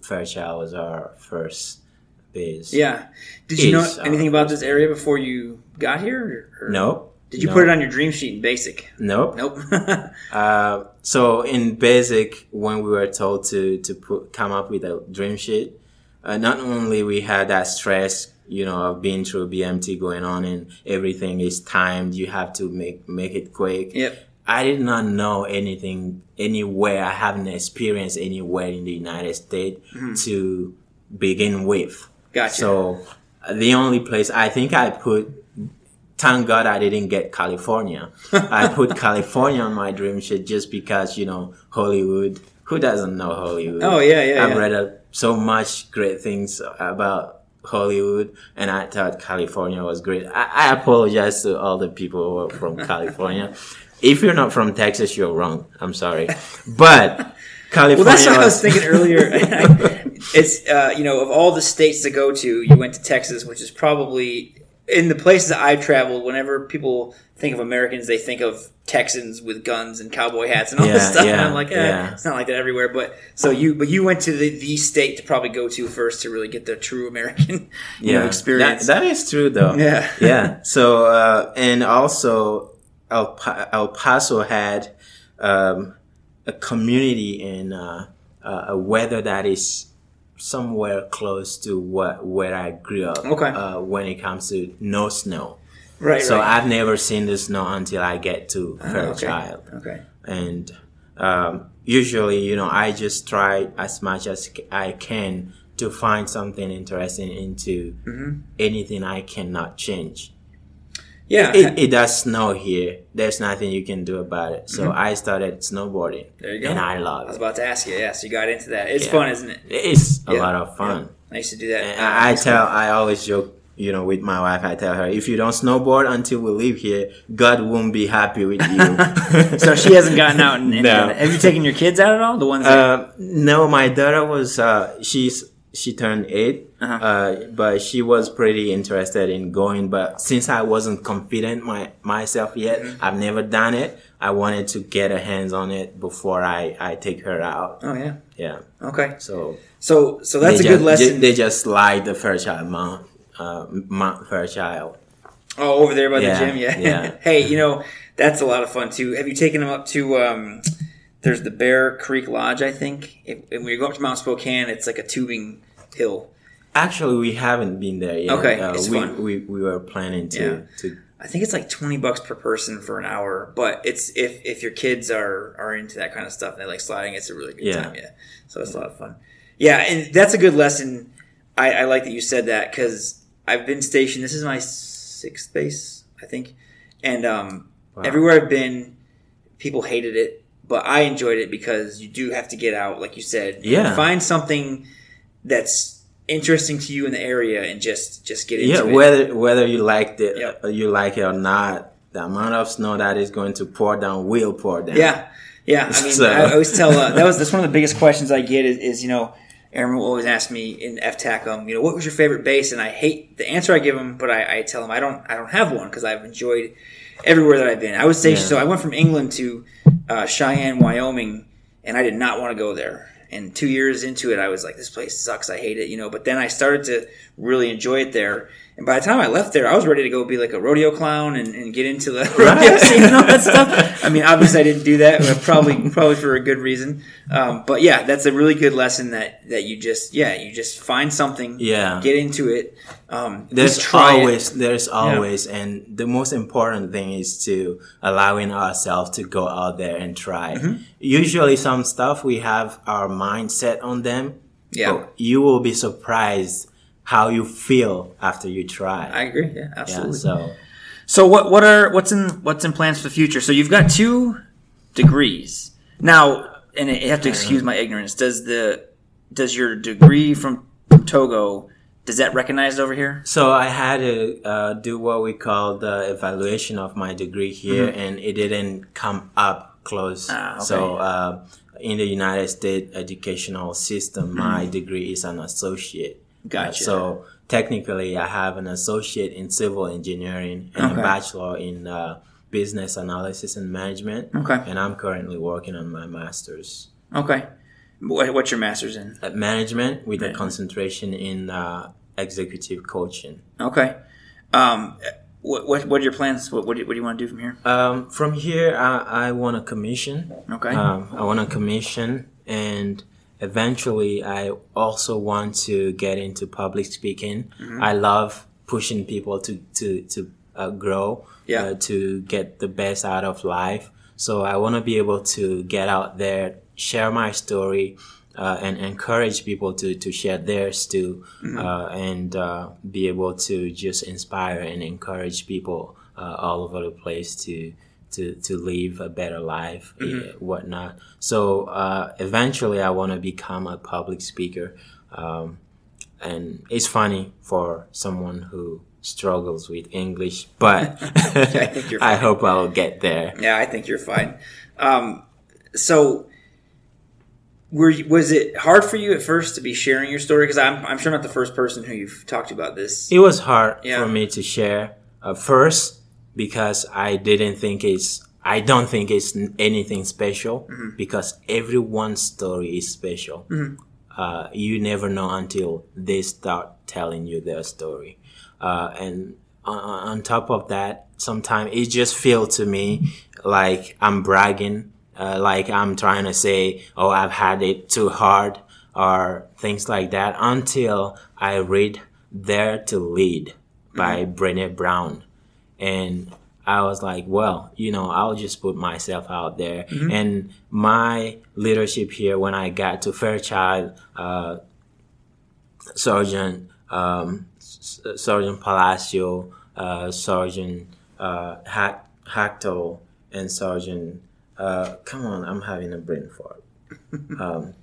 B: Fairchild was our first base.
A: Yeah. Did you know anything about this area before you got here? Or,
B: Nope.
A: Did you
B: No.
A: put it on your dream sheet in basic?
B: Nope.
A: Nope.
B: Uh, so in basic, when we were told to to put come up with a dream sheet, uh, not only we had that stress, you know, of being through BMT going on and everything is timed, you have to make make it quick.
A: yep.
B: I did not know anything anywhere. I haven't experienced anywhere in the United States to begin with.
A: Gotcha.
B: So the only place I think I put thank God I didn't get California. I put California on my dream sheet just because, you know, Hollywood. Who doesn't know Hollywood?
A: Oh, yeah, yeah,
B: I've
A: yeah.
B: read uh, so much great things about Hollywood and I thought California was great. I, I apologize to all the people who are from California. If you're not from Texas, you're wrong. I'm sorry. But California
A: Well, that's what I was
B: was-
A: thinking earlier. it's uh, you know of all the states to go to, you went to Texas, which is probably in the places that I've traveled. Whenever people think of Americans, they think of Texans with guns and cowboy hats and all this
B: Yeah,
A: stuff. and I'm like, eh,
B: yeah.
A: it's not like that everywhere. But so you, but you went to the, the state to probably go to first to really get the true American you know, experience.
B: That, that is true, though.
A: Yeah.
B: yeah. So, uh, and also, El, pa- El Paso had um, a community and uh, uh, a weather that is somewhere close to what where I grew up.
A: Okay.
B: Uh, when it comes to no snow,
A: right.
B: so
A: right.
B: I've never seen the snow until I get to
A: Ah,
B: Fairchild
A: okay. Okay.
B: and um, usually you know i just try as much as i can to find something interesting into
A: Mm-hmm.
B: anything i cannot change
A: Yeah.
B: it, it does snow here there's nothing you can do about it so i started snowboarding
A: Mm-hmm. there you go.
B: and i love. it.
A: I was about to ask you. Yeah. So you got into that. It's
B: Yeah.
A: fun, isn't it?
B: it's a
A: Yeah.
B: lot of fun
A: I used to do that. uh,
B: I, I
A: high school.
B: tell i always joke you know with my wife i tell her if you don't snowboard until we leave here god won't be happy with you
A: So she hasn't gotten out. And, and
B: No.
A: Have you taken your kids out at all? The ones that
B: Uh, no, my daughter was uh, she's she turned 8
A: Uh-huh.
B: uh, but she was pretty interested in going. But since I wasn't confident my myself yet,
A: Mm-hmm.
B: I've never done it. I wanted to get her hands on it before I I take her out.
A: Oh yeah.
B: Yeah,
A: Okay.
B: so
A: So so that's a
B: they
A: good lesson.
B: They, they just slide the Fairchild Mount uh, Mount Fairchild.
A: oh, over there by
B: Yeah,
A: the gym. Yeah.
B: yeah.
A: hey, you know that's a lot of fun too. Have you taken them up to? Um, there's the Bear Creek Lodge, I think. If, and when you go up to Mount Spokane, it's like a tubing hill.
B: Actually, we haven't been there yet.
A: Okay,
B: uh,
A: it's
B: we,
A: fun.
B: we we were planning to
A: Yeah.
B: to
A: I think it's like twenty bucks per person for an hour, but it's if if your kids are are into that kind of stuff and they like sliding, it's a really good
B: Yeah.
A: time. Yeah, so it's a lot of fun. Yeah, and that's a good lesson. I, I like that you said that because I've been stationed. This is my sixth base, I think, and um,
B: Wow.
A: everywhere I've been, people hated it, but I enjoyed it because you do have to get out, like you said.
B: Yeah.
A: find something that's interesting to you in the area and just just get into
B: yeah
A: it.
B: whether whether you liked it
A: Yep.
B: or you like it or not the amount of snow that is going to pour down will pour down
A: Yeah, yeah. I mean,
B: So-
A: I always tell uh, that was that's one of the biggest questions I get is, is you know, Aaron will always ask me in FTAC, um, you know, what was your favorite base? And I hate the answer I give him, but I, I tell him I don't I don't have one because I've enjoyed everywhere that I've been. I was stationed,
B: Yeah.
A: so I went from England to uh, Cheyenne, Wyoming, and I did not want to go there. And two years into it, I was like, this place sucks. I hate it, you know. But then I started to really enjoy it there. And by the time I left there, I was ready to go be like a rodeo clown and, and get into the rodeo scene and all that stuff. I mean, obviously, I didn't do that, but probably probably for a good reason. Um, but yeah, that's a really good lesson that that you just yeah you just find something,
B: yeah
A: get into it. Um,
B: there's
A: try it.
B: always there's always and the most important thing is to allowing ourselves to go out there and try
A: Mm-hmm.
B: usually some stuff we have our mindset on them
A: Yeah.
B: you will be surprised how you feel after you try
A: I agree. Yeah,
B: yeah
A: absolutely.
B: so
A: So what what are what's in what's in plans for the future? So you've got two degrees now, and you have to excuse my ignorance. Does the does your degree from, from Togo does that recognized over here?
B: So I had to uh, do what we call the evaluation of my degree here, and it didn't come up close.
A: Mm-hmm. Ah, okay.
B: So uh, in the United States educational system, my degree is an associate.
A: Gotcha.
B: Uh, so technically, I have an associate in civil engineering and
A: Okay.
B: a bachelor in uh, business analysis and management.
A: Okay.
B: And I'm currently working on my master's
A: Okay. What's your master's in?
B: at management with a concentration in uh, executive coaching.
A: Okay. Um, what what what are your plans? What what do you, what do you want to do from here?
B: Um, from here, I, I want a commission.
A: Okay.
B: Um, I want a commission, and eventually, I also want to get into public speaking.
A: Mm-hmm.
B: I love pushing people to to to uh, grow,
A: Yeah.
B: uh, to get the best out of life. So I want to be able to get out there, share my story, uh, and encourage people to to share theirs too,
A: Mm-hmm.
B: uh, and uh, be able to just inspire and encourage people uh, all over the place to to to live a better life, mm-hmm. whatnot. So uh, eventually, I want to become a public speaker, um, and it's funny for someone who struggles with English, but I, I hope I'll get there.
A: Yeah, I think you're fine. Um, so were was it hard for you at first to be sharing your story? Because I'm I'm sure not the first person who you've talked about this.
B: It was hard yeah. for me to share uh, first because I didn't think it's I don't think it's anything special mm-hmm. because everyone's story is special. Mm-hmm. Uh, you never know until they start telling you their story, uh, and on, on top of that, sometimes it just feels to me like I'm bragging uh, like I'm trying to say, oh, I've had it too hard or things like that until I read "Dare to Lead by mm-hmm. Brené Brown. And I was like, well, you know, I'll just put myself out there. Mm-hmm. And my leadership here, when I got to Fairchild, uh, Sergeant, um, Sergeant Palacio, uh, Sergeant uh, Hack- Hacto, and Sergeant uh, come on, I'm having a brain fart. Um,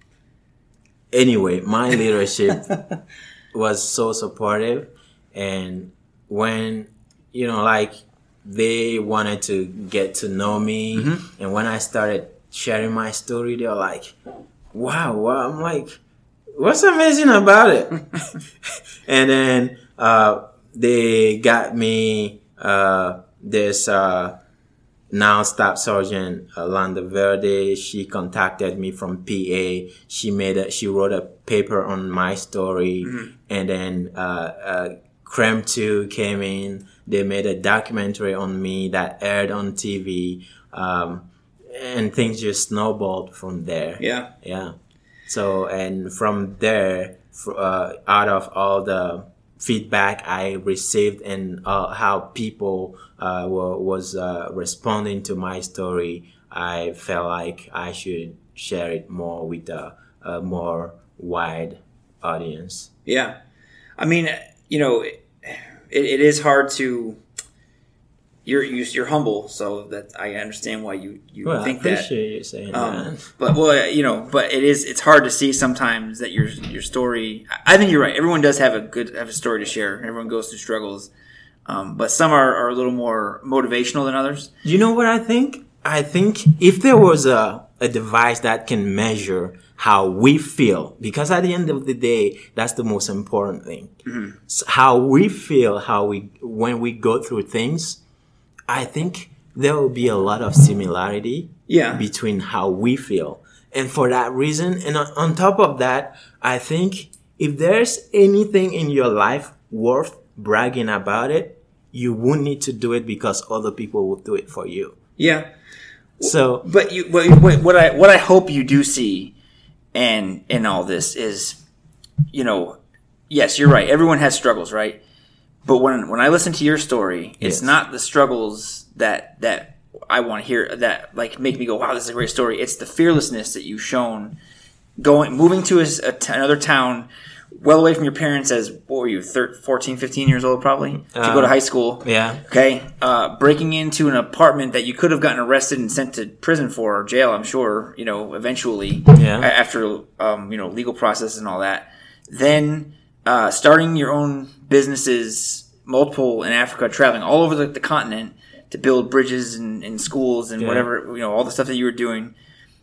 B: anyway, my leadership was so supportive, and when you know, like they wanted to get to know me, mm-hmm. and when I started sharing my story, they were like, "Wow, wow!" I'm like, "What's amazing about it?" and then uh, they got me uh, this. Uh, now Staff Sergeant Landa Verde, she contacted me from PA. She made a, she wrote a paper on my story, mm-hmm. and then uh, uh, KREM 2 came in. They made a documentary on me that aired on TV, um, and things just snowballed from there.
A: Yeah,
B: yeah. So and from there, uh, out of all the feedback I received and uh, how people uh, were, was uh, responding to my story, I felt like I should share it more with a, a more wide audience.
A: Yeah, I mean, you know, it, it is hard to you're you're humble, so that I understand why you you
B: well,
A: think
B: I appreciate
A: that.
B: you saying
A: um,
B: that.
A: But well, you know, but it is it's hard to see sometimes that your your story. I think you're right. Everyone does have a good have a story to share. Everyone goes through struggles, um, but some are, are a little more motivational than others.
B: You know what I think? I think if there was a a device that can measure how we feel, because at the end of the day, that's the most important thing. Mm-hmm. So how we feel, how we when we go through things I think there will be a lot of similarity
A: yeah.
B: between how we feel. And for that reason, and on, on top of that, I think if there's anything in your life worth bragging about it, you won't need to do it because other people will do it for you.
A: Yeah.
B: So,
A: but you, what, what I what I hope you do see, and in all this is, you know, yes, you're right. Everyone has struggles, right? But when when I listen to your story, it's yes. not the struggles that that I want to hear that like make me go, wow, this is a great story. It's the fearlessness that you've shown going moving to a, a t- another town well away from your parents as what were you 13, 14 15 years old probably to go to uh, high school
B: yeah
A: okay uh, breaking into an apartment that you could have gotten arrested and sent to prison for or jail i'm sure you know eventually
B: yeah.
A: after um, you know legal process and all that then uh, starting your own businesses, multiple in Africa, traveling all over the, the continent to build bridges and, and schools and yeah. whatever, you know, all the stuff that you were doing.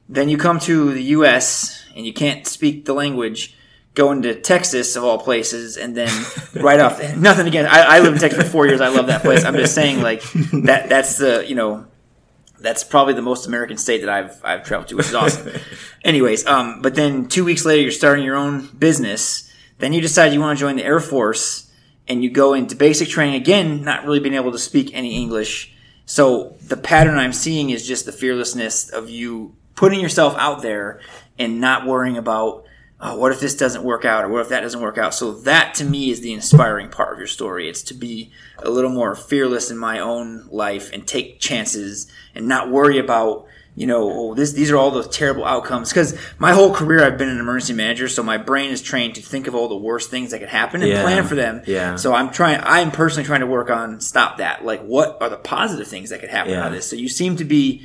A: Then you come to the U.S. and you can't speak the language. Going to Texas of all places, and then right off, nothing again. I, I lived in Texas for four years. I love that place. I'm just saying, like that. That's the you know that's probably the most American state that I've I've traveled to, which is awesome. Anyways, um, but then two weeks later, you're starting your own business, then you decide you want to join the Air Force and you go into basic training again, not really being able to speak any English. So the pattern I'm seeing is just the fearlessness of you putting yourself out there and not worrying about oh, what if this doesn't work out or what if that doesn't work out. So that to me is the inspiring part of your story. It's to be a little more fearless in my own life and take chances and not worry about you know, oh, this these are all the terrible outcomes. Because my whole career, I've been an emergency manager, so my brain is trained to think of all the worst things that could happen and
B: Yeah.
A: plan for them.
B: Yeah.
A: So I'm trying. I'm personally trying to work on stop that. Like, what are the positive things that could happen out of this? So you seem to be.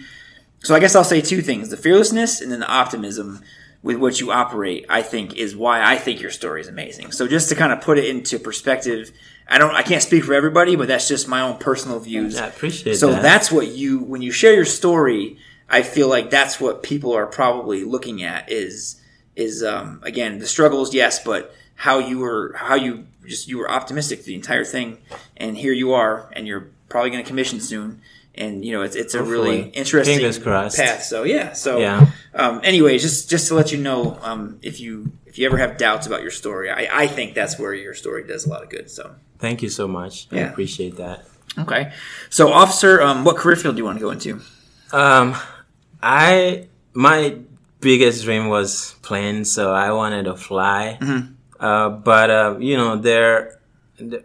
A: So I guess I'll say two things: the fearlessness and then the optimism with which you operate. I think is why I think your story is amazing. So just to kind of put it into perspective, I don't. I can't speak for everybody, but that's just my own personal views.
B: I appreciate
A: So
B: that.
A: So that's what you when you share your story, I feel like that's what people are probably looking at is is um, again the struggles, yes, but how you were how you just you were optimistic the entire thing, and here you are, and you're probably going to commission soon, and you know it's it's a really interesting path. So yeah, so
B: Yeah.
A: Um, anyways, just just to let you know, um, if you if you ever have doubts about your story, I, I think that's where your story does a lot of good. So
B: Thank you so much. I
A: Yeah.
B: appreciate that.
A: okay, so officer, um, what career field do you want to go into?
B: Um, I my biggest dream was planes, so I wanted to fly. Uh, but uh, you know, there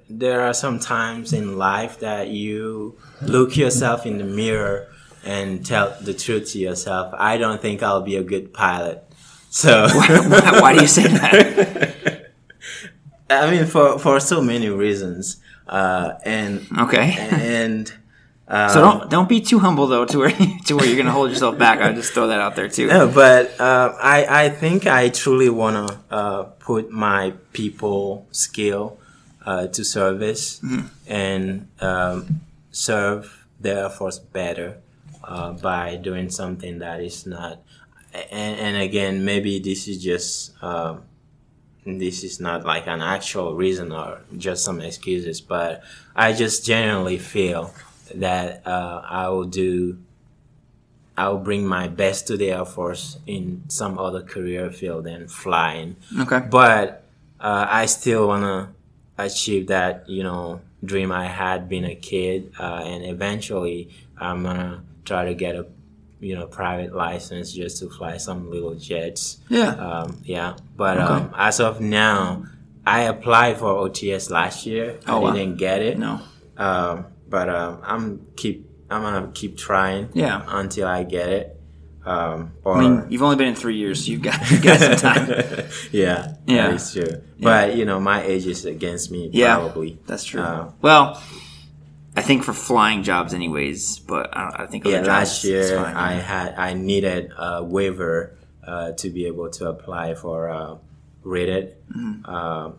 B: there are some times in life that you look yourself in the mirror and tell the truth to yourself. I don't think I'll be a good pilot. So
A: why, why do you say that?
B: I mean, for for so many reasons, uh, and
A: Okay.
B: and. Um,
A: So don't don't be too humble though to where to where you're gonna hold yourself back. I just throw that out there too.
B: No, but uh, I I think I truly wanna uh, put my people skill uh, to service and um, serve the Air Force better uh, by doing something that is not. And, and again, maybe this is just um, this is not like an actual reason or just some excuses, but I just genuinely feel that uh, I will do I'll bring my best to the Air Force in some other career field than flying.
A: Okay.
B: But uh, I still want to achieve that, you know, dream I had being a kid. Uh, and eventually I'm to try to get a, you know, private license just to fly some little jets.
A: Yeah.
B: Um, yeah. But
A: Okay.
B: um, as of now, I applied for OTS last year.
A: Oh,
B: I
A: wow.
B: didn't get it.
A: No.
B: Um, but um, I'm keep I'm gonna keep trying.
A: Yeah.
B: Until I get it. Um, or
A: I mean, you've only been in three years, so you've got you've got some time.
B: yeah.
A: Yeah.
B: Is true. But you know, my age is against me.
A: Yeah.
B: Probably.
A: That's true.
B: Uh,
A: well, I think for flying jobs, anyways. But I, I think
B: yeah.
A: jobs,
B: Last
A: it's
B: year,
A: fine.
B: I had I needed a waiver uh, to be able to apply for uh, rated.
A: Mm-hmm.
B: Uh,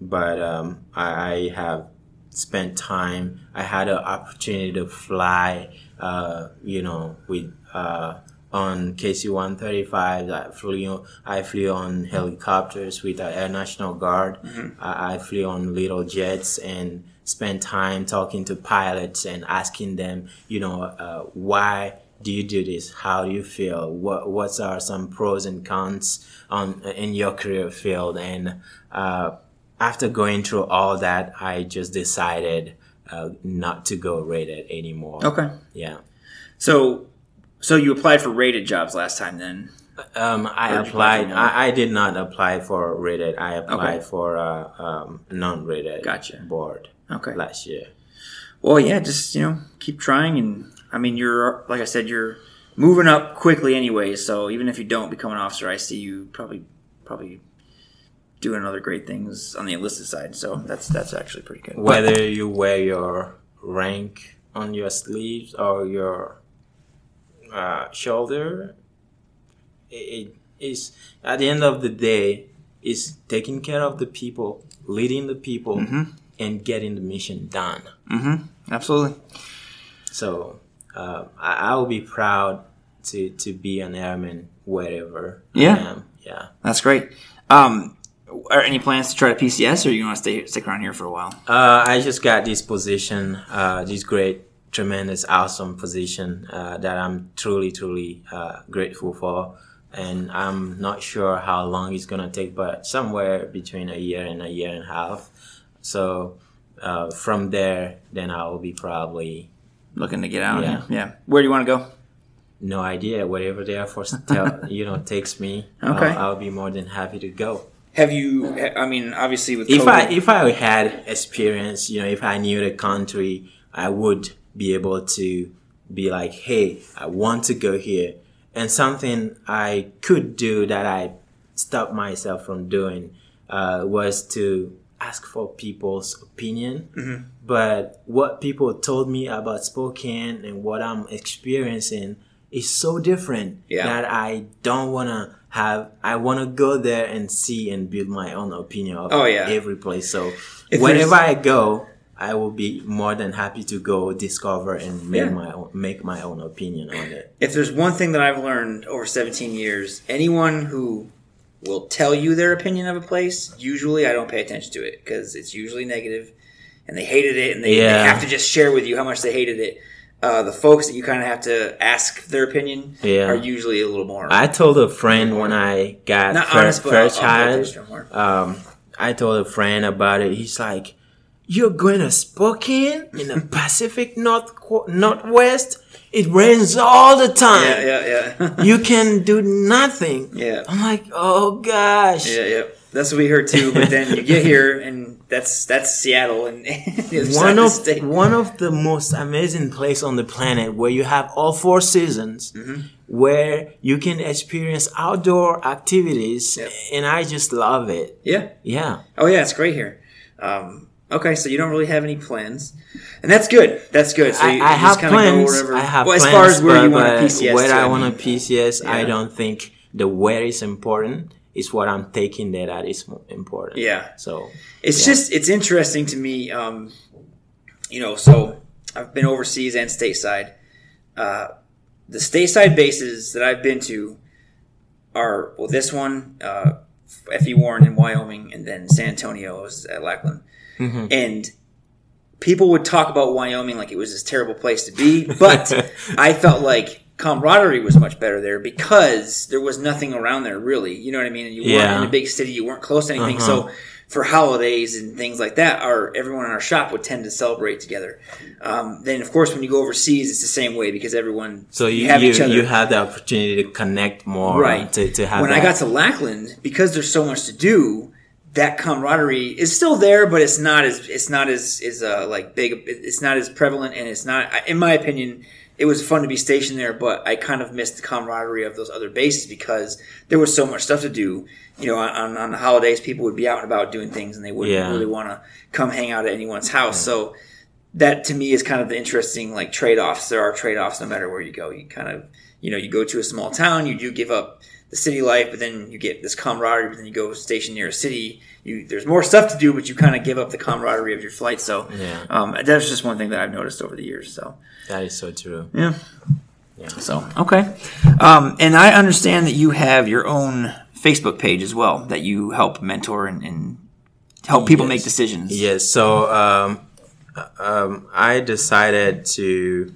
B: but um, I, I have spent time. I had an opportunity to fly. Uh, you know, with uh, on KC one thirty five. I flew. I flew on helicopters with the Air National Guard. I, I flew on little jets and spent time talking to pilots and asking them, you know, uh, why do you do this? How do you feel? What what are some pros and cons on in your career field? And uh, after going through all that, I just decided uh, not to go rated anymore.
A: okay.
B: Yeah.
A: So, so you applied for rated jobs last time, then?
B: Um, I
A: did you apply for
B: applied. I, I did not apply for rated. I applied
A: Okay.
B: for uh, um, non-rated
A: Gotcha.
B: board
A: Okay.
B: last year.
A: Well, yeah, just you know, keep trying, and I mean, you're like I said, you're moving up quickly anyway. So even if you don't become an officer, I see you probably probably doing other great things on the enlisted side. So that's that's actually pretty good.
B: Whether you wear your rank on your sleeves or your uh, shoulder, it is at the end of the day is taking care of the people, leading the people, and getting the mission done.
A: Mm-hmm. Absolutely.
B: So uh, I, I will be proud to to be an airman wherever
A: Yeah.
B: I am. Yeah.
A: That's great. Um, are any plans to try to PCS, or you want to stay stick around here for a while?
B: Uh, I just got this position, uh, this great, tremendous, awesome position uh, that I'm truly, truly uh, grateful for. And I'm not sure how long it's gonna take, but somewhere between a year and a year and a half. So uh, from there, then I will be probably
A: Looking to get out.
B: Yeah.
A: Yeah. Where do you want to go?
B: no idea whatever the Air Force tell, you know takes me.
A: Okay.
B: I'll, I'll be more than happy to go.
A: Have you? I mean, obviously with
B: if I if I had experience, you know, if I knew the country, I would be able to be like, hey, I want to go here, and something I could do that I stopped myself from doing uh, was to ask for people's opinion.
A: Mm-hmm.
B: But what people told me about Spokane and what I'm experiencing is so different
A: Yeah.
B: that I don't want to have. I want to go there and see and build my own opinion of
A: Oh, yeah.
B: every place. So
A: If
B: whenever I go, I will be more than happy to go discover and make
A: Yeah.
B: my own, make my own opinion on it.
A: if there's one thing that I've learned over 17 years, anyone who will tell you their opinion of a place, usually I don't pay attention to it because it's usually negative and they hated it and they, they have to just share with you how much they hated it. Uh, the folks that you kind of have to ask their opinion
B: Yeah.
A: are usually a little more
B: I told a friend when I got
A: not
B: Fair,
A: honest, but I'll- I'll pay
B: Fairchild,
A: attention more.
B: um, I told a friend about it. He's like, "You're going to Spokane in the Pacific North Northwest. It rains all the time.
A: Yeah, yeah, yeah.
B: You can do nothing."
A: yeah.
B: I'm like, "Oh gosh."
A: Yeah, yeah. That's what we heard too. But then you get here, and that's that's Seattle, and the
B: One of
A: state.
B: one of the most amazing place on the planet where you have all four seasons,
A: Mm-hmm.
B: where you can experience outdoor activities,
A: Yep.
B: and I just love it.
A: Yeah.
B: Yeah.
A: Oh yeah, it's great here. Um, okay, so you don't really have any plans, and that's good. That's good. So
B: I,
A: you,
B: I
A: you
B: have
A: just kinda go
B: plans.
A: wherever-
B: I have
A: well, as
B: plans,
A: far as where
B: but,
A: you want a PCS.
B: Where
A: to,
B: I
A: I
B: want a
A: mean.
B: PCS, I don't think the where is important. It's what I'm taking there that is important.
A: Yeah,
B: So
A: it's
B: Yeah.
A: just it's interesting to me. Um, you know, so I've been overseas and stateside. Uh, the stateside bases that I've been to are well, this one, uh, F.E. Warren in Wyoming, and then San Antonio is at Lackland.
B: Mhm.
A: and people would talk about Wyoming like it was this terrible place to be, but I felt like camaraderie was much better there because there was nothing around there really. You know what I mean? And you weren't in a big city, you weren't close to anything.
B: Uh-huh.
A: So for holidays and things like that, our everyone in our shop would tend to celebrate together. Um, then of course when you go overseas, it's the same way because everyone
B: so you
A: have
B: you,
A: each other.
B: you have the opportunity to connect more,
A: Right.
B: To, to have
A: when I got to Lackland, because there's so much to do, that camaraderie is still there, but it's not as it's not as is uh, like big. It's not as prevalent, and it's not, in my opinion, it was fun to be stationed there. But I kind of missed the camaraderie of those other bases because there was so much stuff to do. You know, on, on the holidays, people would be out and about doing things, and they wouldn't
B: Yeah.
A: really want to come hang out at anyone's house. So that to me is kind of the interesting like trade offs. There are trade offs no matter where you go. You kind of you know you go to a small town, you do give up the city life, but then you get this camaraderie. But then you go station near a city. You there's more stuff to do, but you kind of give up the camaraderie of your flight. So
B: Yeah.
A: um, that's just one thing that I've noticed over the years. So
B: that is so true.
A: yeah.
B: Yeah.
A: So okay, um, and I understand that you have your own Facebook page as well that you help mentor and, and help people
B: Yes.
A: make decisions.
B: Yes. So um, um, I decided to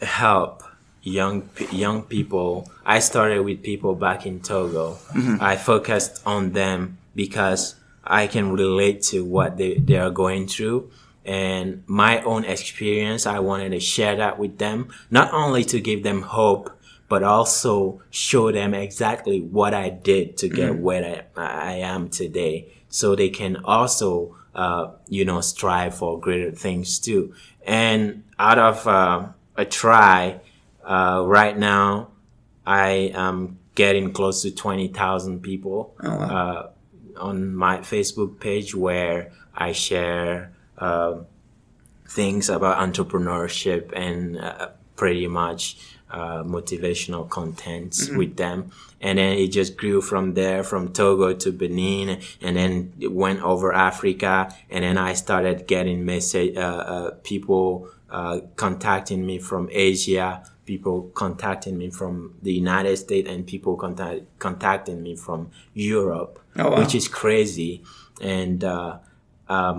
B: help young young people. I started with people back in Togo. I focused on them because I can relate to what they, they are going through and my own experience. I wanted to share that with them, not only to give them hope, but also show them exactly what I did to get where I, I am today. So they can also, uh, you know, strive for greater things too. And out of uh, a try, uh, right now, I am getting close to 20,000 people
A: Oh, wow.
B: uh, on my Facebook page where I share um things about entrepreneurship and uh, pretty much uh, motivational contents with them. And then it just grew from there, from Togo to Benin, and then it went over Africa. And then I started getting message, uh, uh, people uh, contacting me from Asia, people contacting me from the United States, and people contact, contacting me from Europe,
A: Oh, wow.
B: which is crazy. And uh, um,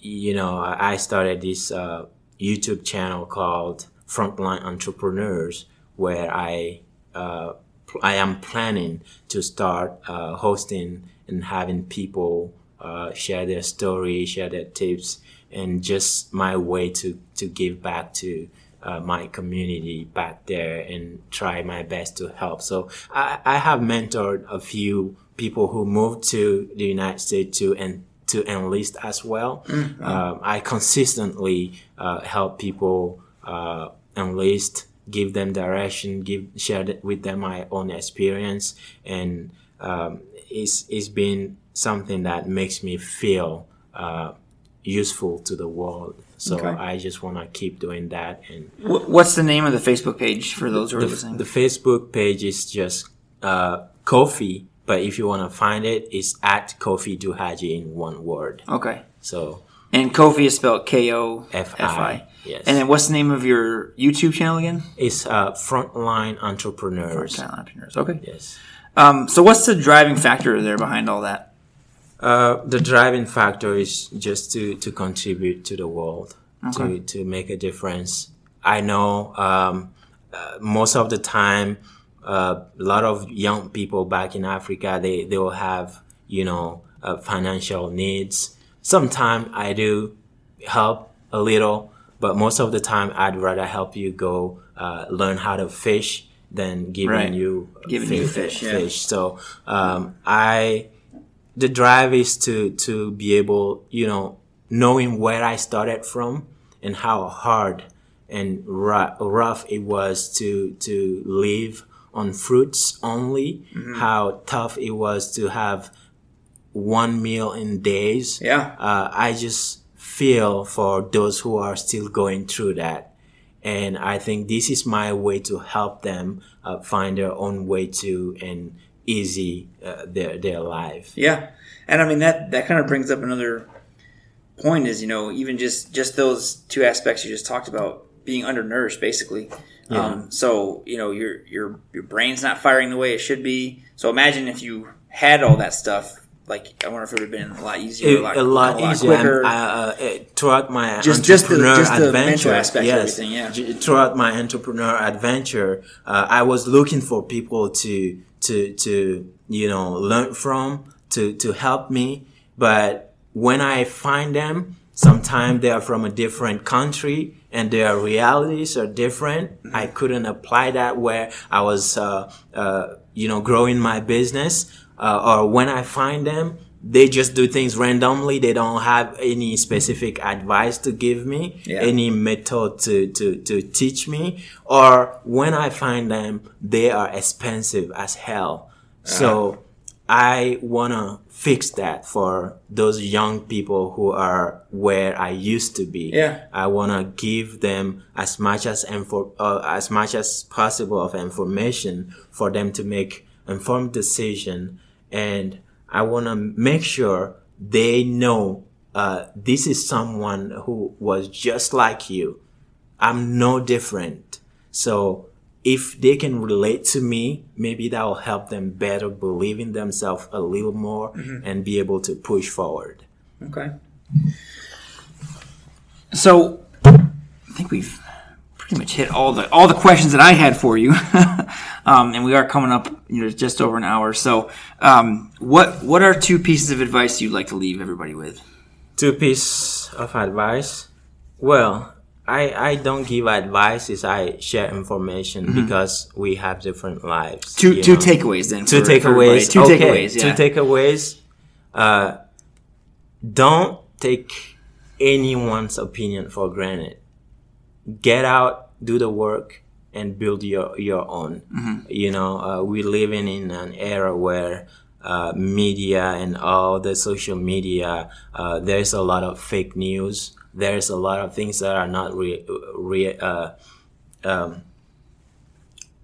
B: you know, I started this uh, YouTube channel called Frontline Entrepreneurs, where I uh, pl- I am planning to start uh, hosting and having people uh, share their story, share their tips, and just my way to to give back to uh, my community back there and try my best to help. So I, I have mentored a few people who moved to the United States to and to enlist as well. Um, I consistently uh, help people uh, enlist, give them direction, give share with them my own experience, and um, it's it's been something that makes me feel uh, useful to the world. So
A: Okay.
B: I just want to keep doing that. And
A: What's the name of the Facebook page for those who are
B: the,
A: listening?
B: the Facebook page is just uh, Kofi, but if you want to find it, it's at Kofi Duhaji in one word.
A: okay.
B: So
A: And Kofi is spelled K O
B: F
A: I.
B: Yes.
A: And then what's the name of your YouTube channel again?
B: it's uh, Frontline Entrepreneurs.
A: Talent Entrepreneurs. Okay.
B: Yes.
A: Um, so what's the driving factor there behind all that?
B: Uh, the driving factor is just to, to contribute to the world, to, to make a difference. I know um, uh, most of the time, uh, a lot of young people back in Africa, they, they will have, you know, uh, financial needs. Sometimes I do help a little, but most of the time I'd rather help you go uh, learn how to fish than giving
A: Right.
B: you
A: Giving you fish, yeah.
B: fish. So um, I the drive is to to be able you know knowing where i started from and how hard and rough, it was to to live on fruits only
A: Mm-hmm.
B: how tough it was to have one meal in days
A: Yeah.
B: uh, i just feel for those who are still going through that and i think this is my way to help them uh, find their own way to and easy uh, their their life
A: Yeah, and I mean that that kind of brings up another point is you know even just just those two aspects you just talked about being undernourished basically. Um, so you know your your your brain's not firing the way it should be. So imagine if you had all that stuff. Like I wonder if it would have been a lot easier,
B: a, a lot easier
A: quicker.
B: and, uh, uh, throughout my
A: Just- just the-
B: entrepreneur
A: just the
B: adventure
A: aspect of
B: yes,
A: everything, yeah.
B: throughout my entrepreneur adventure uh, i was looking for people to to to you know learn from to to help me. But when i find them sometimes they are from a different country and their realities are different i couldn't apply that where i was uh, uh, you know growing my business. Uh, or when I find them, they just do things randomly. They don't have any specific advice to give me,
A: Yeah.
B: any method to, to, to teach me. Or when I find them, they are expensive as hell. So I wanna fix that for those young people who are where I used to be.
A: Yeah.
B: I wanna give them as much as info, uh, as much as possible of information for them to make informed decision, and I wanna make sure they know uh, this is someone who was just like you. I'm no different. So if they can relate to me, maybe that will help them better believe in themselves a little more and be able to push forward.
A: Okay. So, I think we've pretty much hit all the all the questions that I had for you, um, and we are coming up, you know, just over an hour. So, um, what what are two pieces of advice you'd like to leave everybody with?
B: Two piece of advice. Well, I I don't give advice; is I share information because we have different lives.
A: Two two
B: know.
A: takeaways then.
B: two
A: for- for
B: takeaways.
A: Two
B: okay.
A: takeaways. Yeah.
B: Two takeaways. Uh, don't take anyone's opinion for granted. Get out, do the work, and build your your own. You know, uh, we're living in an era where. Uh, media and all the social media, uh, there's a lot of fake news. There's a lot of things that are not re, re uh, um,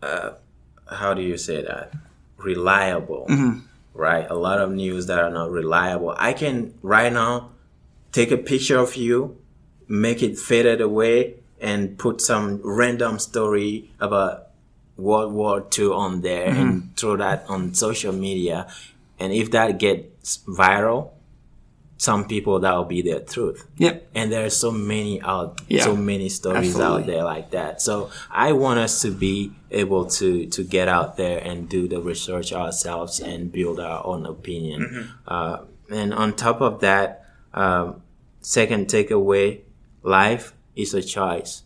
B: uh, how do you say that? Reliable, right? A lot of news that are not reliable. I can right now take a picture of you, make it faded away, and put some random story about World War II on there and throw that on social media. And if that gets viral, some people that will be their truth
A: Yep.
B: and there are so many out
A: Yeah,
B: so many stories
A: absolutely.
B: out there like that so i want us to be able to to get out there and do the research ourselves and build our own opinion
A: Mm-hmm.
B: uh, and on top of that um, second takeaway life is a choice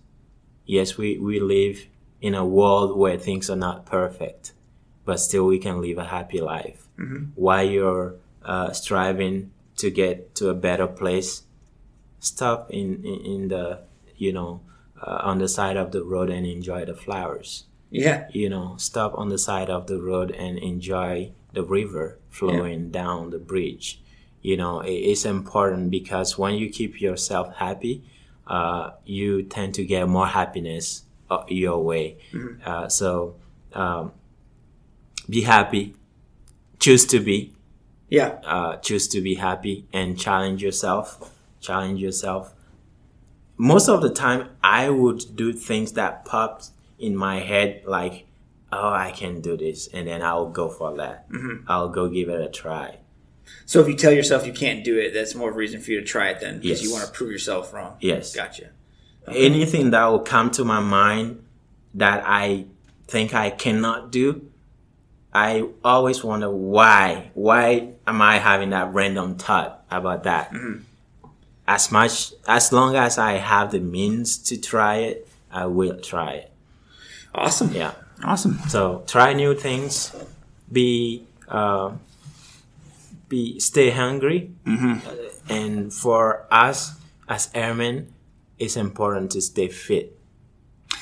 B: yes we we live in a world where things are not perfect but still we can live a happy life while you're uh, striving to get to a better place stop in in, in the you know uh, on the side of the road and enjoy the flowers.
A: Yeah.
B: You know, stop on the side of the road and enjoy the river flowing yeah. down the bridge. You know, it, it's important because when you keep yourself happy, uh, you tend to get more happiness uh, your way. Mm-hmm. Uh, so um, be happy, choose to be.
A: Yeah.
B: Uh, choose to be happy and challenge yourself. Challenge yourself. Most of the time, I would do things that popped in my head, like, "Oh, I can do this," and then I'll go for that. Mm-hmm. I'll go give it a try.
A: So if you tell yourself you can't do it, that's more of a reason for you to try it then, because yes. you want to prove yourself wrong.
B: Yes.
A: Gotcha.
B: Okay. Anything that will come to my mind that I think I cannot do, I always wonder why. Why am I having that random thought about that? Mm-hmm. As much, as long as I have the means to try it, I will try it.
A: Awesome.
B: Yeah.
A: Awesome.
B: So try new things. Be, uh, be stay hungry. Mm-hmm. Uh, and for us as airmen, it's important to stay fit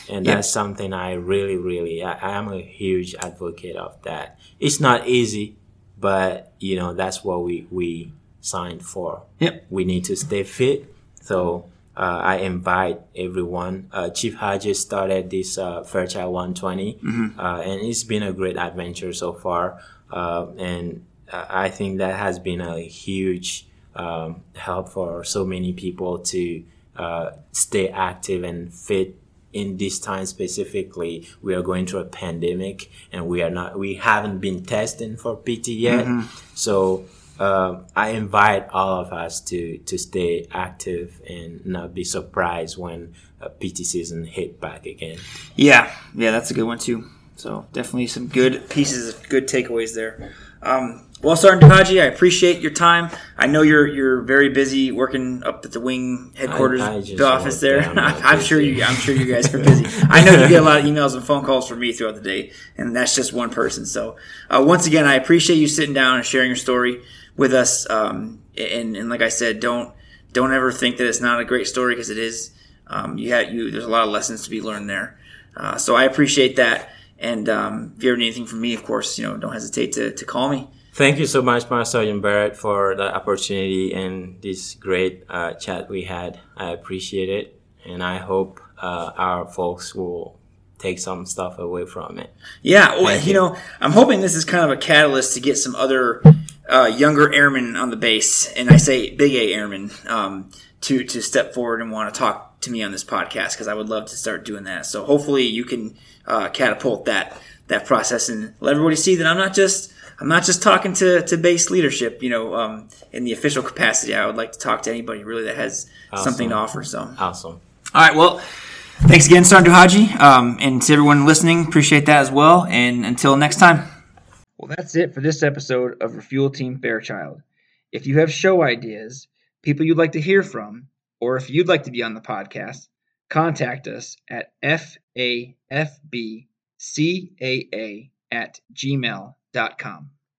B: and yep. that's something I really, really, I, I am a huge advocate of that. It's not easy, but you know that's what we we signed for.
A: Yep.
B: We need to stay fit. So uh, I invite everyone. Uh, Chief Haji started this uh, Fairchild 120, mm-hmm. uh, and it's been a great adventure so far. Uh, and I think that has been a huge um, help for so many people to uh, stay active and fit in this time specifically, we are going through a pandemic and we are not, we haven't been testing for PT yet. Mm-hmm. So, uh, I invite all of us to, to stay active and not be surprised when PT season hit back again.
A: Yeah. Yeah. That's a good one too. So definitely some good pieces, good takeaways there. Um, well, Sergeant Haji, I appreciate your time. I know you're you're very busy working up at the wing headquarters I, I office there. I'm sure you I'm sure you guys are busy. I know you get a lot of emails and phone calls from me throughout the day, and that's just one person. So uh, once again, I appreciate you sitting down and sharing your story with us. Um, and, and like I said, don't don't ever think that it's not a great story because it is. Um, you had you there's a lot of lessons to be learned there. Uh, so I appreciate that. And um, if you ever need anything from me, of course, you know, don't hesitate to, to call me.
B: Thank you so much, Master Sergeant Barrett, for the opportunity and this great uh, chat we had. I appreciate it, and I hope uh, our folks will take some stuff away from it.
A: Yeah, well, you, you, know, I'm hoping this is kind of a catalyst to get some other uh, younger airmen on the base, and I say big A airmen, um, to to step forward and want to talk to me on this podcast because I would love to start doing that. So hopefully you can uh, catapult that that process and let everybody see that I'm not just I'm not just talking to, to base leadership, you know, um, in the official capacity. I would like to talk to anybody really that has awesome. something to offer. So
B: awesome.
A: All right. Well, thanks again, Sergeant Haji, um, and to everyone listening. Appreciate that as well. And until next time. Well, that's it for this episode of Refuel Team Fairchild. If you have show ideas, people you'd like to hear from, or if you'd like to be on the podcast, contact us at fafbcaa at gmail.com dot com.